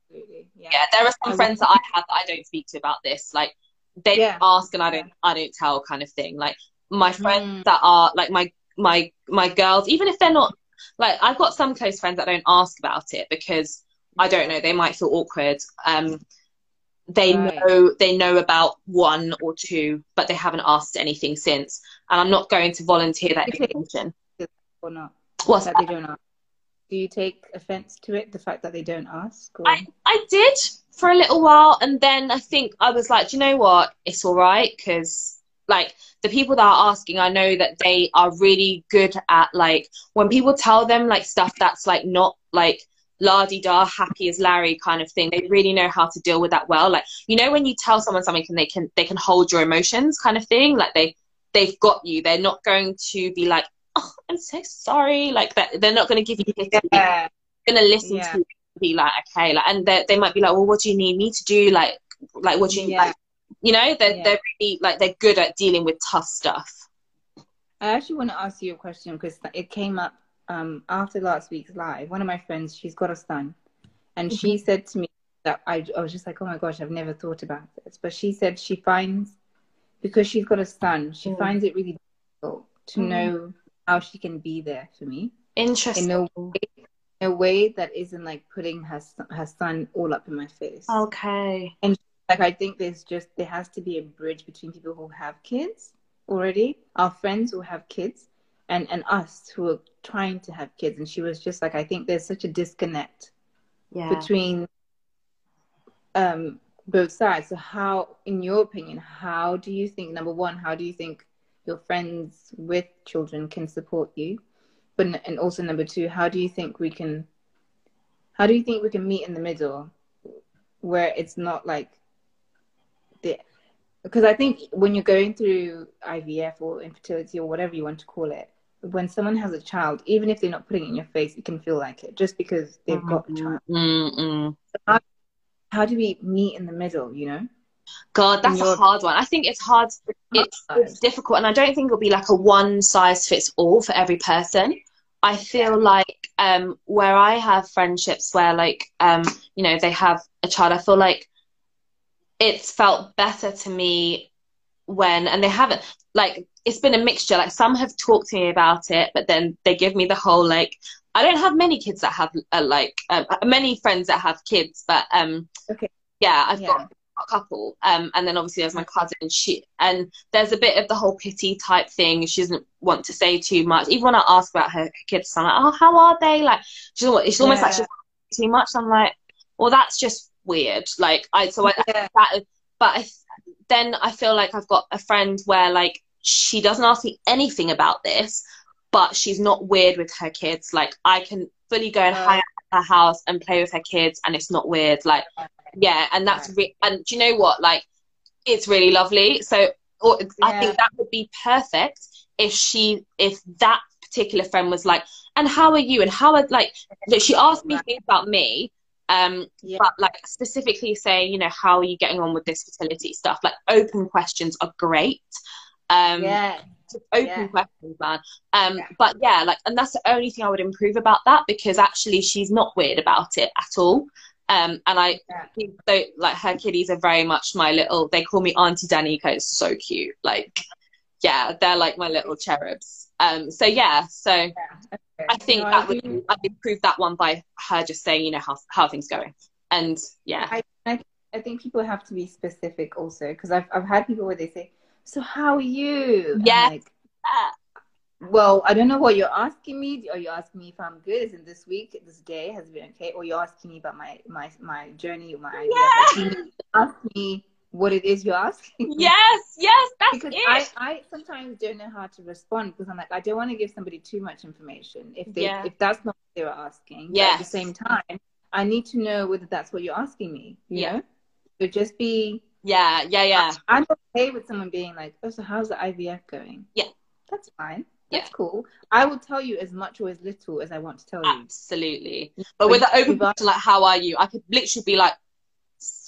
Absolutely. Yeah. Yeah, there are some I friends that I have that I don't speak to about this. Like they Yeah. ask and I don't I don't tell, kind of thing. Like my friends Mm. that are like my my my girls, even if they're not like I've got some close friends that don't ask about it because I don't know, they might feel awkward. Um, they Right. know they know about one or two, but they haven't asked anything since. And I'm not going to volunteer that information. Or not. What's that that? they don't ask. Do you take offense to it, the fact that they don't ask? Or... I, I did for a little while, and then I think I was like, you know what? It's all right because like the people that are asking, I know that they are really good at like when people tell them like stuff that's like not like la di da happy as Larry kind of thing. They really know how to deal with that well. Like you know when you tell someone something and they can they can hold your emotions kind of thing. Like they they've got you. They're not going to be like, oh, I'm so sorry. Like that. They're not going to give you Yeah. gonna listen Yeah. to you and be like, okay, like, and they they might be like, well, what do you need me to do? Like, like what do you Yeah. like? You know, they're Yeah. they're really like they're good at dealing with tough stuff. I actually want to ask you a question because it came up um, after last week's live. One of my friends, she's got a son, and she Mm-hmm. said to me that I, I was just like, oh my gosh, I've never thought about this. But she said she finds because she's got a son, she Mm. finds it really difficult to Mm. know how she can be there for me Interesting. in a way, in a way that isn't like putting her son- her son all up in my face. Okay. And like I think there's just there has to be a bridge between people who have kids already, our friends who have kids, and and us who are trying to have kids. And she was just like, I think there's such a disconnect Yeah. between um both sides. So how, in your opinion, how do you think? Number one, how do you think your friends with children can support you? But and also number two, how do you think we can? how do you think we can meet in the middle where it's not like the because I think when you're going through IVF or infertility or whatever you want to call it, when someone has a child, even if they're not putting it in your face, it can feel like it just because they've got a child. Mm-hmm. Mm-hmm. So how, how do we meet in the middle, you know? God, that's a hard one. I think it's hard. It's, it's difficult, and I don't think it'll be like a one size fits all for every person. I feel like um, where I have friendships where like um, you know they have a child, I feel like it's felt better to me when and they haven't like it's been a mixture. Like some have talked to me about it, but then they give me the whole like I don't have many kids that have uh, like um, many friends that have kids, but um, Okay. yeah, I've Yeah. got couple. Um and then obviously there's my cousin she and there's a bit of the whole pity type thing. She doesn't want to say too much. Even when i ask about her, her kids i'm like oh how are they? Like she's almost, it's almost like she's too much. I'm like well that's just weird. Like i so I, Yeah. that but I, then i feel like i've got a friend where like she doesn't ask me anything about this but she's not weird with her kids. Like i can fully go and hang out at her house and play with her kids and it's not weird. Like yeah and that's re- and do you know what like it's really lovely so or, i think that would be perfect if she if that particular friend was like and how are you and how are like that she asked me things about me um Yeah. but like specifically saying you know how are you getting on with this fertility stuff like open questions are great um yeah. open Yeah. questions, man. Um, Yeah. but yeah, like, and that's the only thing I would improve about that because actually she's not weird about it at all. Um, and I Yeah. so, like her kiddies are very much my little. They call me Auntie Dannika. It's so cute. Like, yeah, they're like my little cherubs. Um, so yeah, so Okay. I think No, that I would do- I'd improve that one by her just saying, you know, how how are things going, and yeah, I, I, I think people have to be specific also because I've, I've had people where they say, So, how are you? Yeah. like, well, I don't know what you're asking me. Are you asking me if I'm good? Is in this week, this day has been okay? Or you're asking me about my, my, my journey or my idea? Like, you need to ask me what it is you're asking. me. yes, yes, that's because it. I, I sometimes don't know how to respond because I'm like I don't want to give somebody too much information if they Yeah. if that's not what they were asking. Yeah. at the same time, I need to know whether that's what you're asking me. You Yeah. know, so just be. yeah, yeah, yeah. I'm okay with someone being like, "Oh, so how's the IVF going?" Yeah. that's fine. Yeah. That's cool. I will tell you as much or as little as I want to tell you. Absolutely. But with the open question, like, how are you? I could literally be like,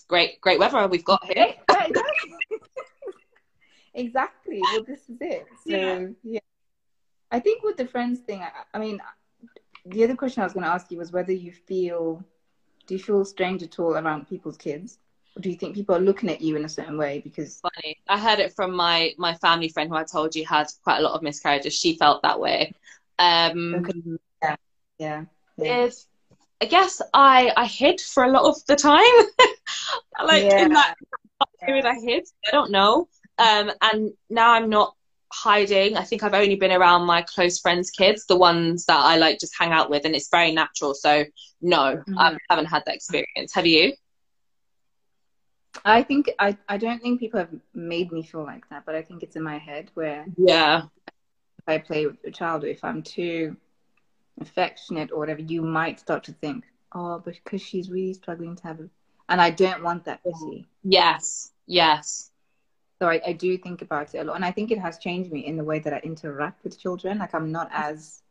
great, great weather we've got here. Yeah, exactly. exactly. Well, this is it. So Yeah. yeah, I think with the friends thing, I, I mean, the other question I was going to ask you was whether you feel, do you feel strange at all around people's kids, do you think people are looking at you in a certain way because? Funny. I heard it from my my family friend who I told you had quite a lot of miscarriages. She felt that way. Um, Okay. Yeah. Yeah. if I guess I I hid for a lot of the time. like Yeah. in that period, I hid. I don't know. Um, and now I'm not hiding. I think I've only been around my close friends' kids, the ones that I like just hang out with, and it's very natural. So no, I Mhm. haven't had that experience. Have you? I think I, I don't think people have made me feel like that, but I think it's in my head where Yeah. if I play with a child or if I'm too affectionate or whatever, you might start to think, oh, because she's really struggling to have a. And I don't want that pity. Yes. Yes. So I, I do think about it a lot. And I think it has changed me in the way that I interact with children. Like I'm not as.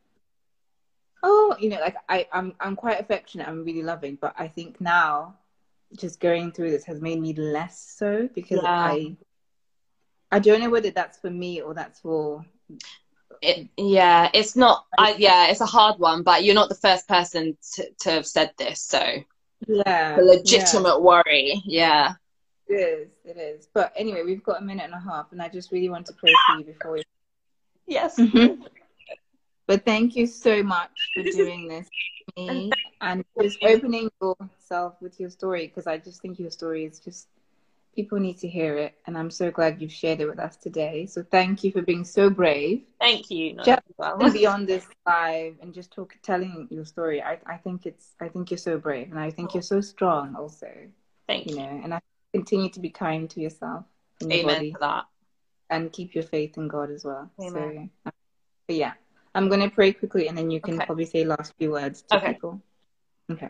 Oh, you know, like I, I'm I'm quite affectionate. I'm really loving, but I think now, just going through this has made me less so because Yeah. I, I don't know whether that's for me or that's for It, yeah, it's not. I yeah, it's a hard one, but you're not the first person to, to have said this, so yeah a legitimate worry. Yeah. It is, it is. But anyway, we've got a minute and a half, and I just really want to pray for you before we. Yes. Mm-hmm. But thank you so much for doing this me and just opening yourself with your story because I just think your story is just people need to hear it, and I'm so glad you've shared it with us today. So thank you for being so brave Thank you. Just- well. and be on this live and just talk, telling your story. I, I think it's, I think you're so brave, and I think you're so strong also. Thank You you. know, and I continue to be kind to yourself and your Amen body. for that. and keep your faith in God as well. Amen. So, but yeah, I'm going to pray quickly and then you can Okay. probably say last few words to Okay. people. Okay.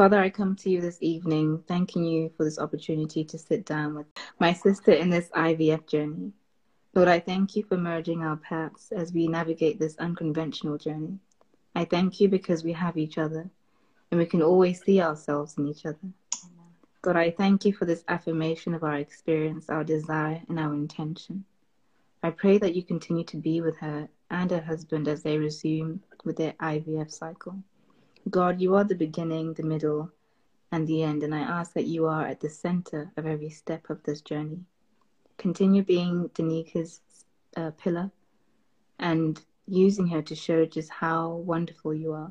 Father, I come to you this evening thanking you for this opportunity to sit down with my sister in this IVF journey. Lord, I thank you for merging our paths as we navigate this unconventional journey. I thank you because we have each other and we can always see ourselves in each other. God, I thank you for this affirmation of our experience, our desire, and our intention. I pray that you continue to be with her and her husband as they resume with their IVF cycle. God, you are the beginning, the middle, and the end, and I ask that you are at the center of every step of this journey. Continue being Dannika's uh, pillar and using her to show just how wonderful you are.